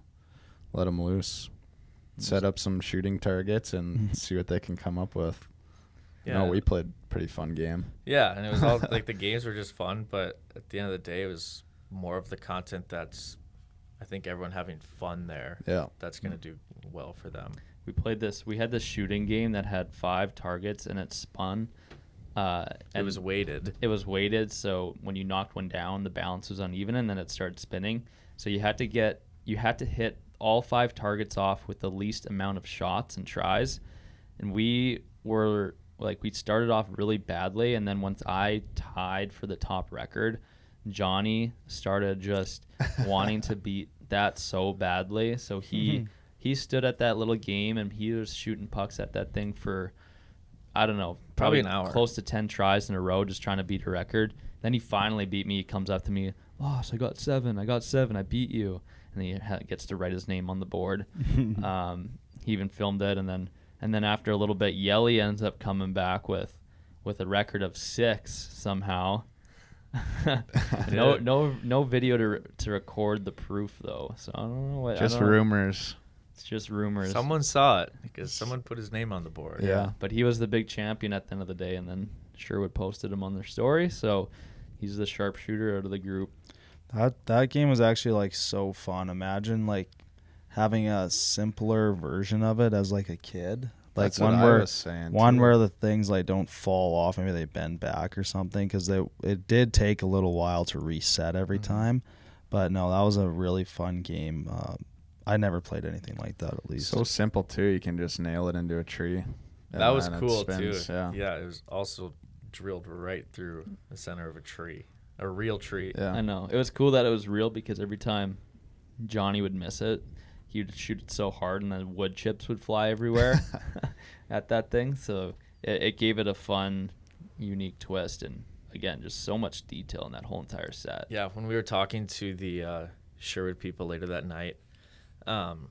let them loose. Set up some shooting targets and see what they can come up with. Yeah, No, we played a pretty fun game. yeah, and it was all like the games were just fun, but at the end of the day, it was more of the content that's, I think everyone having fun there. Yeah. That's gonna do well for them. we played this we had this shooting game that had five targets and it spun uh It was weighted. it was weighted so when you knocked one down the balance was uneven and then it started spinning so you had to get you had to hit all five targets off with the least amount of shots and tries and we were like we started off really badly and then once i tied for the top record johnny started just wanting to beat that so badly so he mm-hmm. he stood at that little game and he was shooting pucks at that thing for I don't know, Probably probably, an hour. close to 10 tries in a row just trying to beat a record. Then he finally beat me. He comes up to me, Loss, I got seven. I got seven. I beat you. And he ha- gets to write his name on the board. um, he even filmed it. And then and then after a little bit, Yelly ends up coming back with with a record of six somehow. no, no, no video to re- to record the proof though. So I don't know what. Just don't know. rumors. It's just rumors. Someone saw it because someone put his name on the board. Yeah. But he was the big champion at the end of the day, and then Sherwood posted him on their story. So he's the sharpshooter out of the group. That that game was actually like so fun. Imagine like having a simpler version of it as like a kid. Like That's one what I where was saying, one too. where the things like don't fall off, maybe they bend back or something because they it did take a little while to reset every Mhm. time. But no, that was a really fun game. Uh, I never played anything like that at least. So simple too. You can just nail it into a tree. That was cool spins, too. Yeah. yeah, it was also drilled right through the center of a tree, a real treat. Yeah. I know it was cool that it was real because every time Johnny would miss it, he would shoot it so hard, and then wood chips would fly everywhere at that thing. So it, it gave it a fun, unique twist, and again, just so much detail in that whole entire set. Yeah, when we were talking to the uh, Sherwood people later that night, um,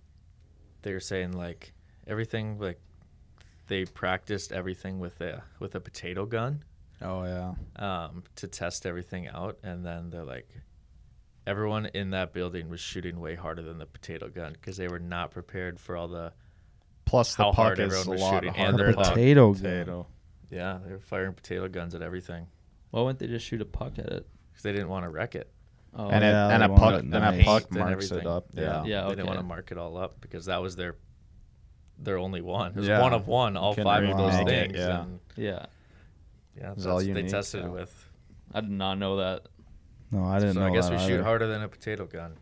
they were saying like everything like they practiced everything with a with a potato gun Oh yeah. um, to test everything out, and then they're like, everyone in that building was shooting way harder than the potato gun because they were not prepared for all the Plus the How puck hard is a lot shooting and the than puck. Potato gun. potato. yeah they were firing potato guns at everything Why wouldn't they just shoot a puck at it? because they didn't want to wreck it. Oh, and, yeah, it, and a puck it and a nice. puck And marks it up. Yeah, Yeah. Yeah, they didn't want to mark it all up because that was their their only one. It was Yeah. one of one, all five of those make it, things. yeah. And yeah, yeah, was that's all what they unique, tested it with. I did not know that. No, I didn't so know I guess that we shoot harder than a potato gun.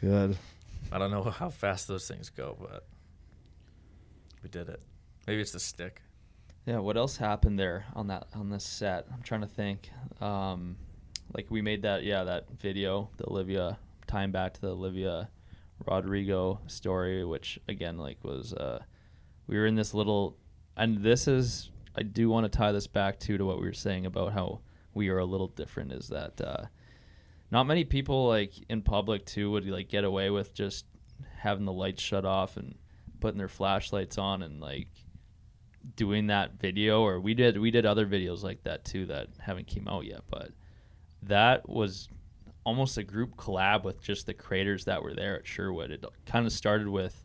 Good. I don't know how fast those things go, but we did it. Maybe it's the stick. Yeah, what else happened there on that on this set? I'm trying to think. Um, like we made that yeah that video, the Olivia tying back to the Olivia Rodrigo story, which again like was uh, we were in this little, and this is I do want to tie this back too to what we were saying about how we are a little different. Is that uh, not many people like in public too would like get away with just having the lights shut off and putting their flashlights on and like doing that video or we did we did other videos like that too that haven't came out yet but that was almost a group collab with just the creators that were there at Sherwood. It kind of started with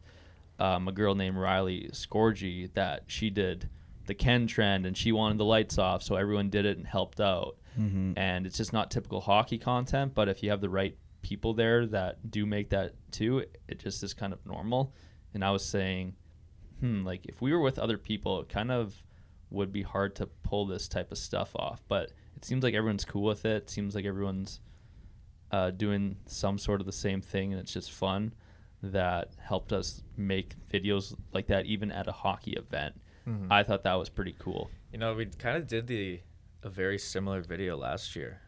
um, a girl named Riley Scorgi that she did the Ken trend and she wanted the lights off, so everyone did it and helped out. Mm-hmm. And it's just not typical hockey content, but if you have the right people there that do make that too, it just is kind of normal. And I was saying, hmm, like if we were with other people, it kind of would be hard to pull this type of stuff off. But it seems like everyone's cool with it. it seems like everyone's uh, doing some sort of the same thing, and it's just fun. That helped us make videos like that, even at a hockey event. Mhm. I thought that was pretty cool. You know, we kind of did the a very similar video last year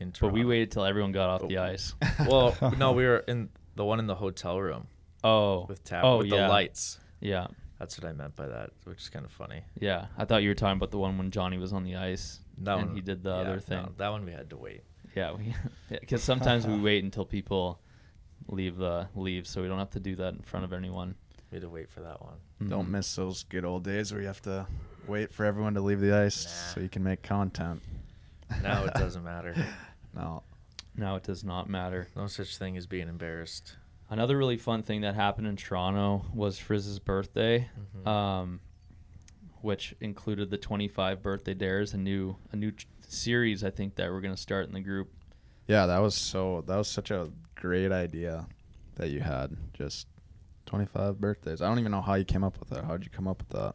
in But we waited till everyone got off Oh. the ice. well, no, we were in the one in the hotel room Oh, with tab Oh, with yeah. the lights. yeah, That's what I meant by that, which is kind of funny. yeah. I thought you were talking about the one when Johnny was on the ice That and one he did the yeah, other no, thing. that one we had to wait. Yeah, we because sometimes we wait until people leave the leave, so we don't have to do that in front of anyone. We had to wait for that one. Don't Mhm. miss those good old days where you have to wait for everyone to leave the ice Nah. so you can make content. Now it doesn't matter. No. Now it does not matter. No such thing as being embarrassed. Another really fun thing that happened in Toronto was Frizz's birthday, Mhm. um, which included the 25 birthday dares, a new a new ch- series I think that we're gonna start in the group. Yeah, that was so that was such a great idea that you had. Just 25 birthdays. I don't even know how you came up with that. How'd you come up with that?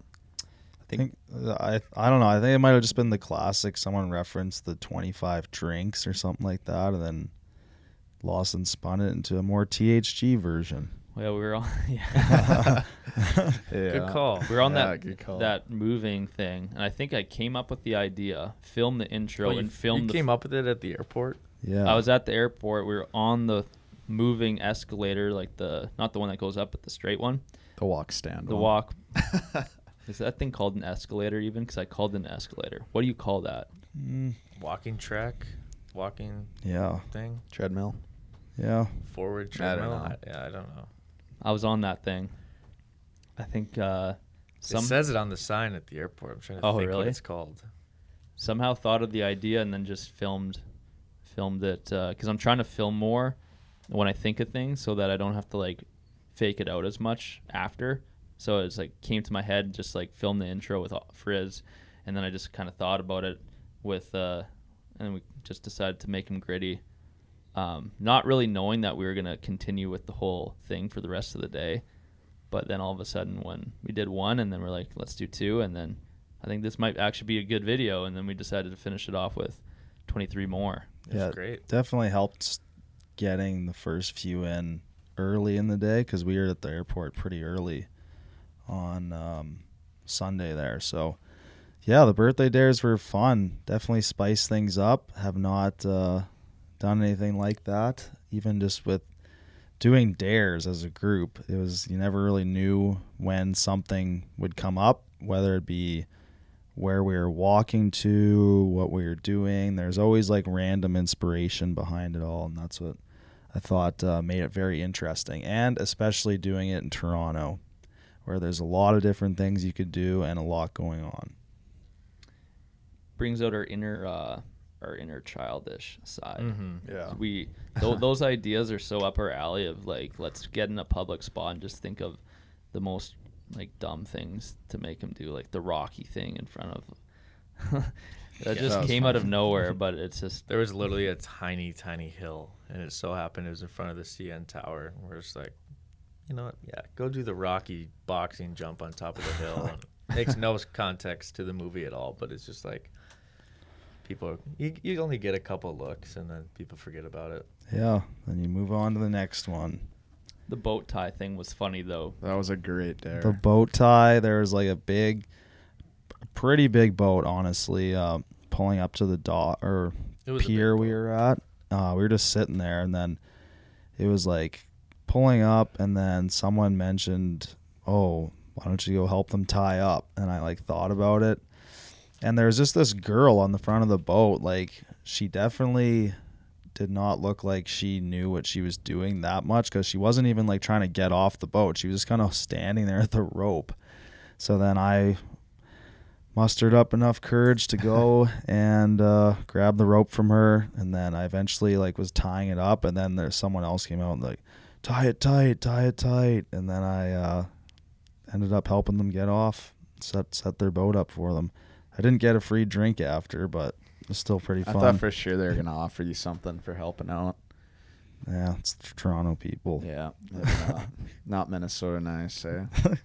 I think I I don't know. I think it might have just been the classic. Someone referenced the 25 drinks or something like that, and then Lawson spun it into a more THG version. Well, we were on yeah. Good call. we were on Yeah, that good call. that moving thing, and I think I came up with the idea, filmed the intro, Oh, you, and filmed you the came up with it at the airport. Yeah, I was at the airport. We were on the moving escalator, like the not the one that goes up, but the straight one. The walk stand. The one. walk. Is that thing called an escalator even? Because I called it an escalator. What do you call that? Mm, Walking track, walking yeah, thing, treadmill. yeah. forward I don't treadmill. know. yeah, I don't know. I was on that thing. I think uh, some it says it on the sign at the airport. I'm trying to Oh, think really? what it's called. somehow thought of the idea and then just filmed filmed it because I'm trying to film more when I think of things so that I don't have to like fake it out as much after. So it's like came to my head, just like film the intro with all- Frizz, and then I just kind of thought about it with, uh, and we just decided to make him gritty. Um, not really knowing that we were gonna continue with the whole thing for the rest of the day, but then all of a sudden when we did one, and then we're like, let's do two, and then I think this might actually be a good video, and then we decided to finish it off with 23 more. It's yeah, great. Definitely helped getting the first few in early in the day because we were at the airport pretty early on um, Sunday there. So, yeah, the birthday dares were fun. Definitely spice things up. Have not uh, done anything like that, even just with doing dares as a group. It was you never really knew when something would come up, whether it be where we were walking to, what we were doing. There's always like random inspiration behind it all, and that's what I thought uh, made it very interesting, and especially doing it in Toronto, where there's a lot of different things you could do and a lot going on. Brings out our inner, uh, our inner childish side. hmm Yeah. We th- those ideas are so up our alley of like let's get in a public spot and just think of the most like dumb things to make him do like the Rocky thing in front of. That Yeah, just that was came out of nowhere, but it's just There was literally a tiny, tiny hill, and it so happened it was in front of the CN Tower. And we're just like, you know what? Yeah, go do the Rocky boxing jump on top of the hill. and makes no context to the movie at all, but it's just like people. You, you only get a couple looks, and then people forget about it. Yeah, then you move on to the next one. the boat tie thing was funny though. That was a great dare. The boat tie. There was like a big, pretty big boat, honestly, uh, pulling up to the dock or It was a big pier we were at. Uh, we were just sitting there, and then it was like pulling up, and then someone mentioned, "Oh, why don't you go help them tie up?" And I like thought about it, and there was just this girl on the front of the boat. Like she definitely did not look like she knew what she was doing that much because she wasn't even like trying to get off the boat. She was just kind of standing there at the rope. So then I mustered up enough courage to go and uh, grab the rope from her, and then I eventually like was tying it up, and then there's someone else came out and like tie it tight, tie it tight, and then I uh, ended up helping them get off, set set their boat up for them. I didn't get a free drink after, but it was still pretty fun. I thought for sure they were gonna offer you something for helping out. yeah, it's the Toronto people. Yeah, not, not Minnesota nice. Eh?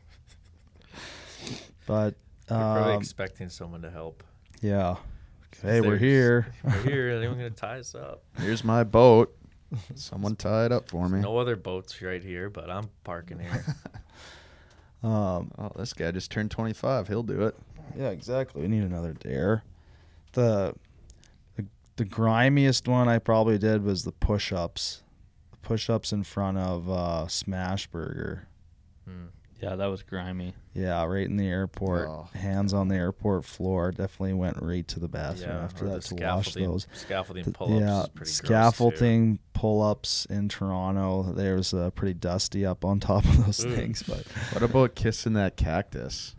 But You're probably um, expecting someone to help. yeah, hey, we're here. We're here. Anyone gonna tie us up? Here's my boat. Someone tie it up for me. No other boats right here, but I'm parking here. Um, Oh, this guy just turned 25. He'll do it. Yeah, exactly. We need another dare. The, the the grimiest one I probably did was the push ups. Push ups in front of uh Smashburger. Hmm. Yeah, that was grimy. Yeah, right in the airport. Oh. Hands on the airport floor. Definitely went right to the bathroom Yeah, after that to wash those. scaffolding pull-ups. yeah, is pretty gross, too. scaffolding pull ups in Toronto. There was uh, pretty dusty up on top of those Ugh. things, but What about kissing that cactus?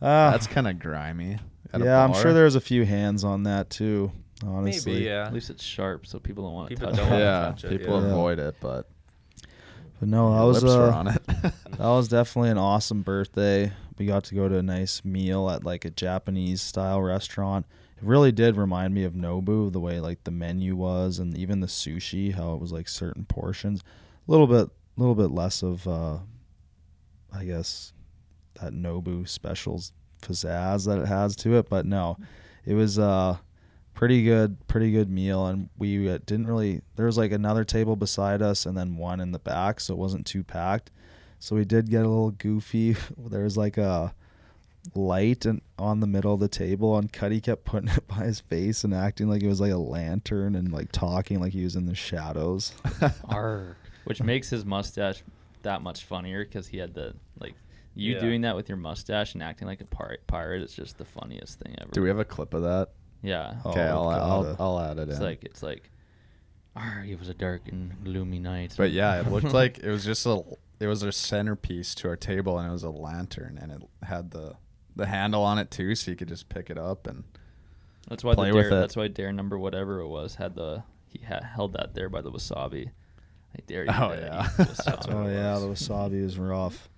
uh, That's kind of grimy. Yeah, I'm bar. sure there's a few hands on that too. Honestly, Maybe, yeah. At least it's sharp, so people don't want to People touch don't it. wanna Yeah, touch it, people yeah. avoid it, but but no, that was lips uh, on it. That was definitely an awesome birthday. We got to go to a nice meal at like a Japanese style restaurant. It really did remind me of Nobu, the way like the menu was and even the sushi, how it was like certain portions. A little bit a little bit less of uh I guess that Nobu specials pizzazz that it has to it, but no. It was uh pretty good pretty good meal and we uh, didn't really there was like another table beside us and then one in the back so it wasn't too packed so we did get a little goofy there was like a light and on the middle of the table and Cuddy kept putting it by his face and acting like it was like a lantern and like talking like he was in the shadows Arr. Which makes his mustache that much funnier because he had the like you Yeah. doing that with your mustache and acting like a pir- pirate is just the funniest thing ever. Do we have a clip of that? Yeah. Oh, Okay, I'll, I'll. I'll add it It's like it's like, Arr, it was a dark and gloomy night. But yeah, it looked like it was just a it was a centerpiece to our table, and it was a lantern, and it had the the handle on it too, so you could just pick it up and that's why play the with dare, it. That's why dare number whatever it was had the he ha- held that there by the wasabi. I dare you. Oh, to yeah. the wasabi. oh yeah the wasabi is rough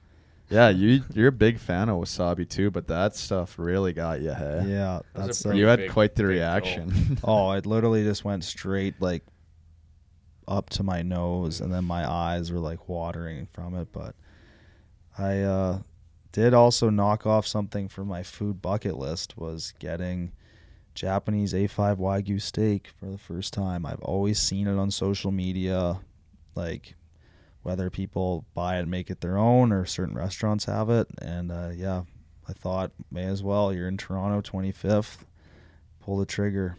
yeah, you you're a big fan of wasabi too, but that stuff really got you, hey? yeah That was that's a you had big- quite the big reaction. oh it literally just went straight like up to my nose and then my eyes were like watering from it but i uh did also knock off something from my food bucket list was getting japanese a5 wagyu steak for the first time i've always seen it on social media like whether people buy it and make it their own or certain restaurants have it and uh, yeah i thought may as well you're in toronto 25th pull the trigger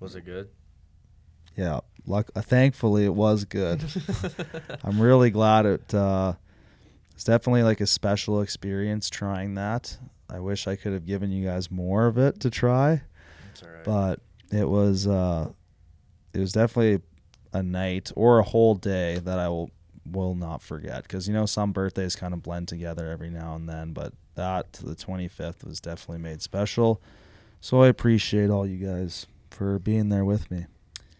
Was it good? yeah, luck. Uh, thankfully, it was good. I'm really glad it. Uh, it's definitely like a special experience trying that. I wish I could have given you guys more of it to try, It's all right. but it was. Uh, it was definitely a night or a whole day that I will will not forget because you know some birthdays kind of blend together every now and then, but that the 25th was definitely made special. So I appreciate all you guys for being there with me.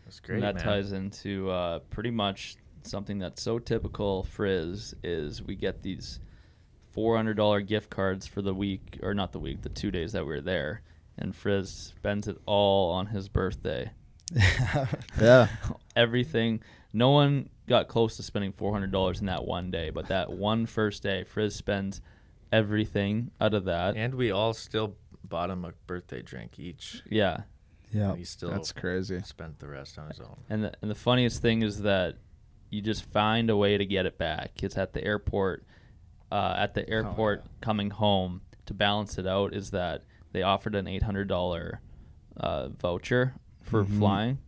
That's great, and that man. ties into uh, pretty much something that's so typical Frizz is we get these four hundred dollar gift cards for the week or not the week, the two days that we are there, and Frizz spends it all on his birthday. Yeah, Everything. No one got close to spending four hundred dollars in that one day, but that one first day, Frizz spends everything out of that. And we all still bought him a birthday drink each. yeah, yeah. He still that's crazy. spent the rest on his own. And the, and the funniest thing is that you just find a way to get it back. It's at the airport. Uh, at the airport yeah. coming home to balance it out is that they offered an eight hundred dollar uh, voucher for Mhm. flying,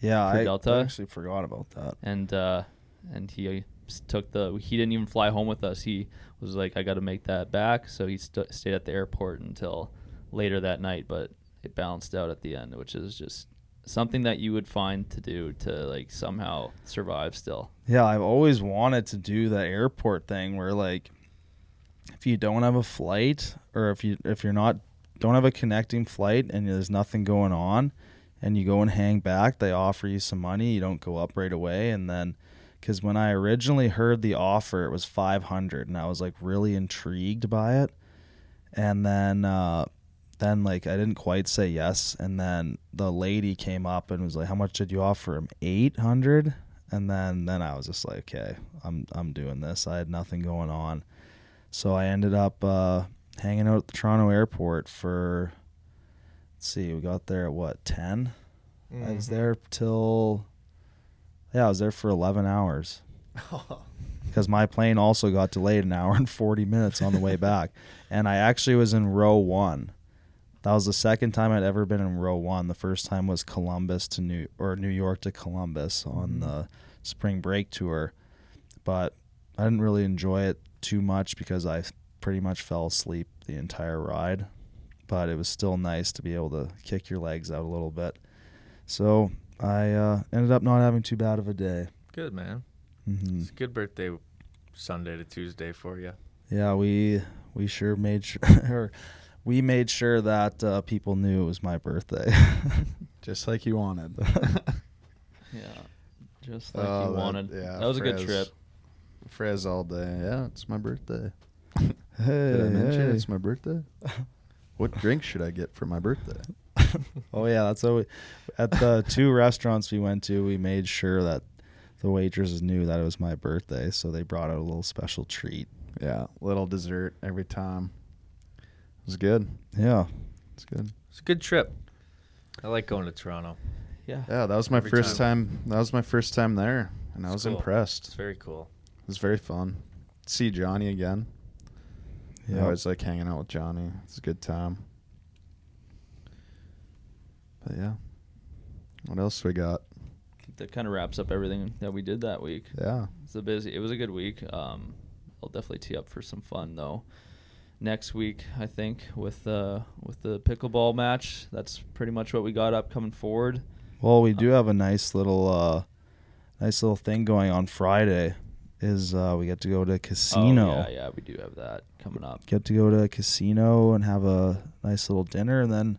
Yeah, for I, Delta? I actually forgot about that. and uh, and he took the. He didn't even fly home with us. He was like, I got to make that back, so he st- stayed at the airport until later that night. But it balanced out at the end, which is just something that you would find to do to like somehow survive still. Yeah, I've always wanted to do the airport thing where like if you don't have a flight or if you if you're not don't have a connecting flight and there's nothing going on, and you go and hang back, they offer you some money. You don't go up right away, and then because when I originally heard the offer, it was 500, and I was like really intrigued by it, and then. Uh, then like I didn't quite say yes, and then the lady came up and was like, "How much did you offer him? 800?" And then then I was just like, "Okay, I'm I'm doing this." I had nothing going on, so I ended up uh, hanging out at the Toronto airport for. Let's see, we got there at what 10? I was Mhm. there till. Yeah, I was there for 11 hours because my plane also got delayed an hour and 40 minutes on the way back. And I actually was in row one. That was the second time I'd ever been in row one. The first time was Columbus to New or New York to Columbus on Mhm. the spring break tour. But I didn't really enjoy it too much because I pretty much fell asleep the entire ride. But it was still nice to be able to kick your legs out a little bit. So I uh, ended up not having too bad of a day. Good man. hmm It's a good birthday Sunday to Tuesday for you. Yeah, we we sure made sure or we made sure that uh, people knew it was my birthday. Just like you wanted. Yeah, just like Oh, you that- wanted. yeah, that was a good trip. Frizz all day. Yeah, it's my birthday. hey, Did I mention hey. it's my birthday? What drink should I get for my birthday? oh yeah, that's what we at the two restaurants we went to. We made sure that the waitresses knew that it was my birthday, so they brought out a little special treat. Yeah, little dessert every time. It was good. Yeah, It's good. It's a good trip. I like going to Toronto. Yeah. Yeah, that was my Every first time. time. That was my first time there, and I was cool. impressed. It's very cool. It was very fun. See Johnny again. Yeah. I was like hanging out with Johnny. It's a good time. But yeah, what else we got? That kind of wraps up everything that we did that week. Yeah, It's a busy. It was a good week. Um, I'll definitely tee up for some fun though. Next week, I think with uh with the pickleball match, that's pretty much what we got up coming forward. Well, we do have a nice little uh nice little thing going on Friday. Is uh we get to go to casino. Oh, yeah, yeah, we do have that coming up. Get to go to a casino and have a nice little dinner, and then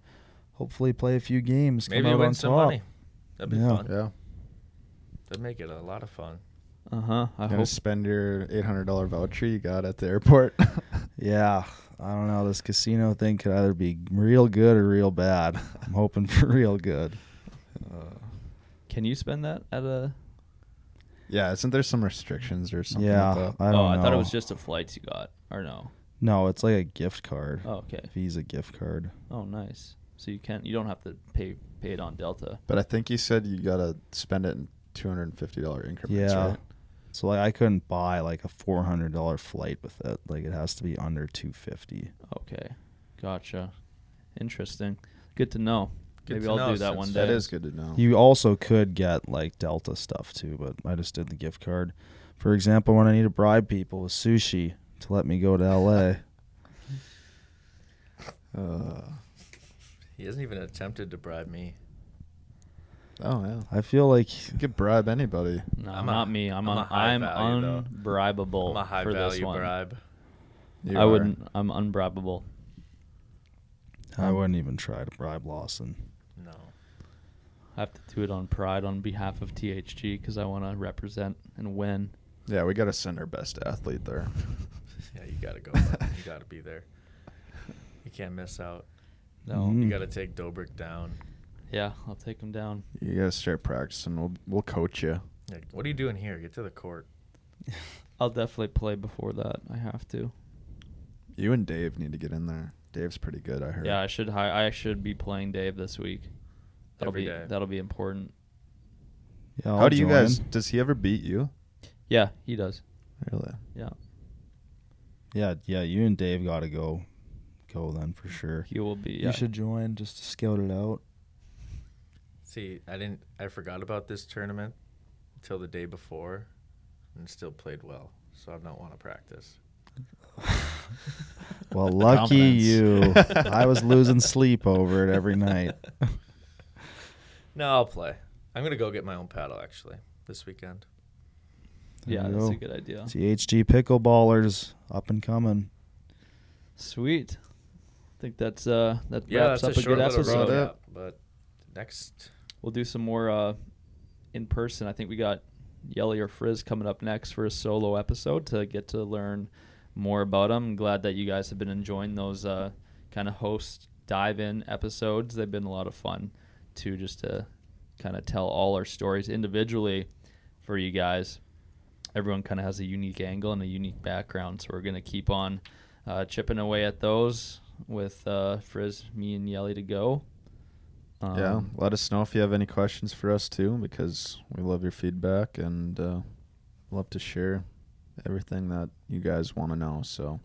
hopefully play a few games. come Maybe out win on some top. money. That'd be Yeah. fun. yeah. That'd make it a lot of fun. Uh huh. I Gonna hope. spend your eight hundred dollar voucher you got at the airport. Yeah, I don't know. This casino thing could either be real good or real bad. I'm hoping for real good. Uh, Can you spend that at a? Yeah, isn't there some restrictions or something? yeah, like that? I don't oh, I thought it was just the flights you got, or no? No, it's like a gift card. Oh, okay. Visa gift card. Oh, nice. So you can't. You don't have to pay pay it on Delta. But I think you said you gotta spend it in two hundred and fifty dollar increments, Yeah. right? So like I couldn't buy like a four hundred dollar flight with it. Like it has to be under two fifty. Okay, gotcha. Interesting. Good to know. Good Maybe I'll know do that one day. That is good to know. You also could get like Delta stuff too, but I just did the gift card. For example, when I need to bribe people with sushi to let me go to LA. uh, He hasn't even attempted to bribe me. oh yeah, I feel like you could bribe anybody. No, I'm a- not me. I'm I'm a un- high I'm value, though. unbribable I'm a high for this one. bribe. You I are. wouldn't. I'm unbribable. I wouldn't even try to bribe Lawson. No. I have to do it on pride on behalf of THG because I want to represent and win. Yeah, we gotta send our best athlete there. Yeah, you gotta go. bud. you gotta be there. You can't miss out. No. Mhm. You gotta take Dobrik down. Yeah, I'll take him down. You gotta start practicing. We'll we'll coach you. Like, what are you doing here? Get to the court. I'll definitely play before that. I have to. You and Dave need to get in there. Dave's pretty good. I heard. Yeah, I should. Hi- I should be playing Dave this week. That'll Every be day. that'll be important. Yeah, How I'll do you join. guys? Does he ever beat you? Yeah, he does. Really? Yeah, Yeah, yeah. You and Dave got to go, go then for sure. he will be. You Yeah. should join just to scout it out. See, I didn't. I forgot about this tournament until the day before, and still played well. So I don't want to practice. Well, lucky you. I was losing sleep over it every night. No, I'll play. I'm gonna go get my own paddle actually this weekend. There yeah, you that's go. a good idea. THG pickleballers up and coming. Sweet. I think that's uh that Yeah, wraps up a a, short good episode. recap, But next, We'll do some more uh in person. I think we got Yelly or Frizz coming up next for a solo episode to get to learn more about them. I'm glad that you guys have been enjoying those uh kind of host dive in episodes. They've been a lot of fun too, just to kind of tell all our stories individually for you guys. Everyone kind of has a unique angle and a unique background, so we're gonna keep on uh, chipping away at those with uh, Frizz, me, and Yelly to go. yeah, Um, let us know if you have any questions for us too, because we love your feedback and uh, love to share everything that you guys want to know. So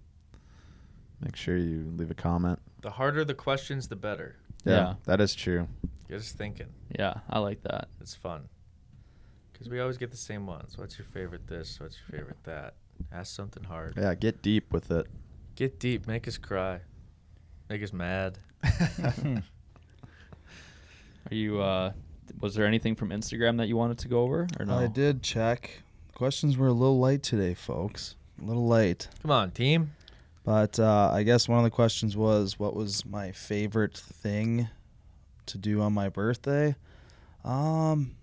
make sure you leave a comment. the harder the questions, the better. Yeah, Yeah. that is true. Get us thinking. Yeah, I like that. It's fun. Because we always get the same ones. What's your favorite this? What's your favorite that? Ask something hard. Yeah, get deep with it. Get deep. Make us cry. Make us mad. Are you? uh Was there anything from Instagram that you wanted to go over, or no? I did check. Questions were a little light today, folks. A little late. Come on, team. But uh, I guess one of the questions was, what was my favorite thing to do on my birthday? Um,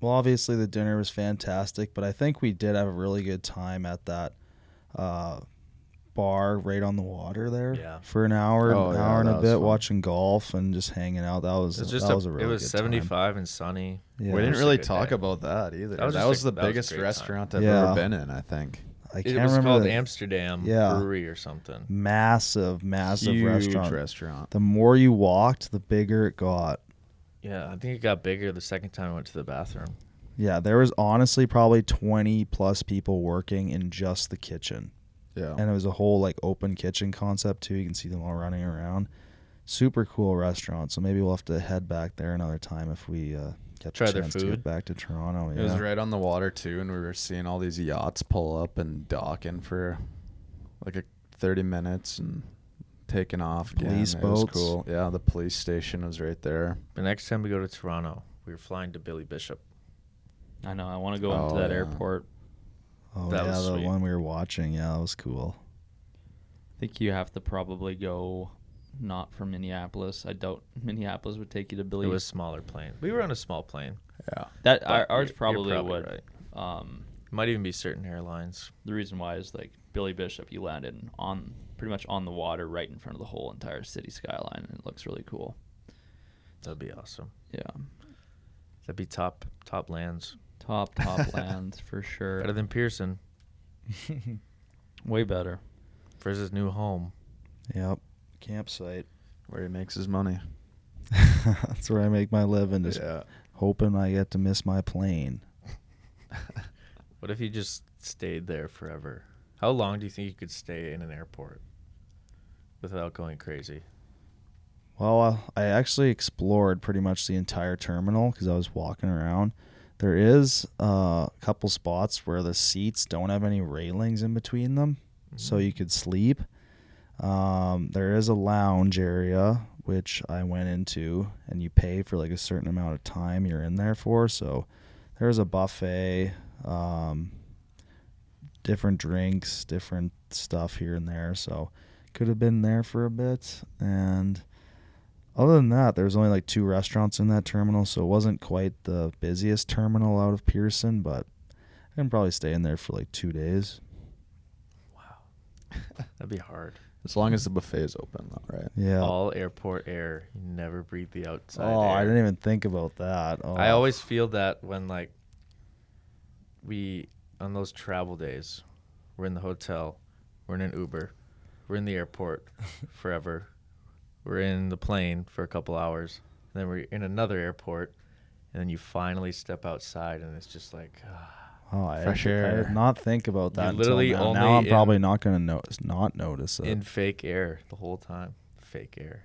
well, obviously the dinner was fantastic, but I think we did have a really good time at that uh, bar right on the water there Yeah. for an hour, Oh, an yeah, hour and a bit, fun. watching golf and just hanging out. That was It was just that a, was a really it was good time. 75 and sunny. Yeah. we didn't really talk day. about that either. That was That was, a- the that was a biggest great time. restaurant I've Yeah. ever been in, I think. I It can't was remember called the Amsterdam Yeah. Brewery or something. massive, massive Huge restaurant. restaurant. The more you walked, the bigger it got. Yeah, I think it got bigger the second time I went to the bathroom. Yeah, there was honestly probably 20 plus people working in just the kitchen. Yeah. And it was a whole like open kitchen concept too. You can see them all running around. Super cool restaurant. So maybe we'll have to head back there another time if we uh, get Try the their chance to food. get back to Toronto. It was right on the water too, and we were seeing all these yachts pull up and docking for like a thirty minutes and taking off. again. Police It was boats. cool. Yeah, the police station was right there. The next time we go to Toronto, we're flying to Billy Bishop. I know. I want to go Oh, into that yeah. airport. Oh That yeah, was the sweet. one we were watching. Yeah, that was cool. I think you have to probably go not from Minneapolis. I doubt Minneapolis would take you to Billy. It was smaller plane. We were on a small plane. Yeah. that but our, you're- ours you're probably, probably would. right. Um, Might even be certain airlines. the reason why is like Billy Bishop. You landed on pretty much on the water, right in front of the whole entire city skyline, and it looks really cool. That'd be awesome. Yeah, That'd be top top lands. top top lands for sure. Better than Pearson Way better. for his new home. Yep. Campsite. Where he makes his money. That's where I make my living. Just yeah. hoping I get to miss my plane. What if you just stayed there forever? How long do you think you could stay in an airport without going crazy? Well, I actually explored pretty much the entire terminal because I was walking around. There is uh, a couple spots where the seats don't have any railings in between them, so Mhm. you could sleep. Um, there is a lounge area which I went into, and you pay for like a certain amount of time you're in there for. So there's a buffet, um, different drinks, different stuff here and there. So could have been there for a bit and other than that there was only like two restaurants in that terminal so it wasn't quite the busiest terminal out of pearson but i can probably stay in there for like two days Wow. That'd be hard. As long as the buffet is open, though, right? yeah All airport air. You never breathe the outside oh air. i didn't even think about that oh. I always feel that when like we on those travel days, we're in the hotel, we're in an Uber, we're in the airport forever, we're in the plane for a couple hours, and then we're in another airport, and then you finally step outside, and it's just like, ah, oh, I, Fresh I air. did not think about that until literally now. only now i'm probably not going to notice not notice it in fake air the whole time, fake air.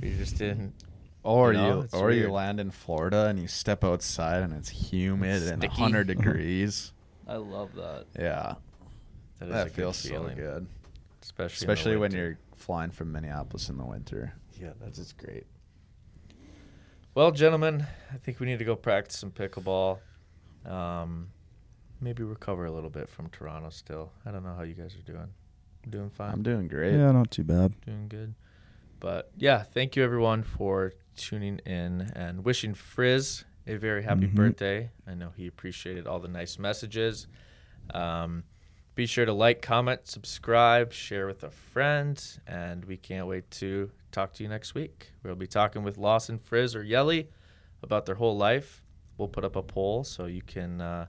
You just didn't. Or You you, know, it's or you land in Florida and you step outside and it's humid It's and sticky. 100 degrees. I love that. Yeah, That, is that a feels good so feeling, good, especially especially when you're flying from Minneapolis in the winter. Yeah, that's just great. Well, gentlemen, I think we need to go practice some pickleball. Um, maybe recover a little bit from Toronto still. I don't know how you guys are doing. Doing fine. I'm doing great. yeah not too bad doing good. But yeah, thank you everyone for tuning in and wishing Frizz a very happy Mhm. birthday. I know he appreciated all the nice messages. Um, be sure to like, comment, subscribe, share with a friend, and we can't wait to talk to you next week. We'll be talking with Lawson, Frizz, or Yelly about their whole life. We'll put up a poll so you can uh,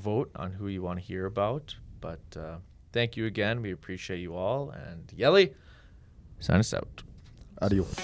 vote on who you want to hear about. But uh, thank you again. We appreciate you all. And Yelly, sign us out. Adios.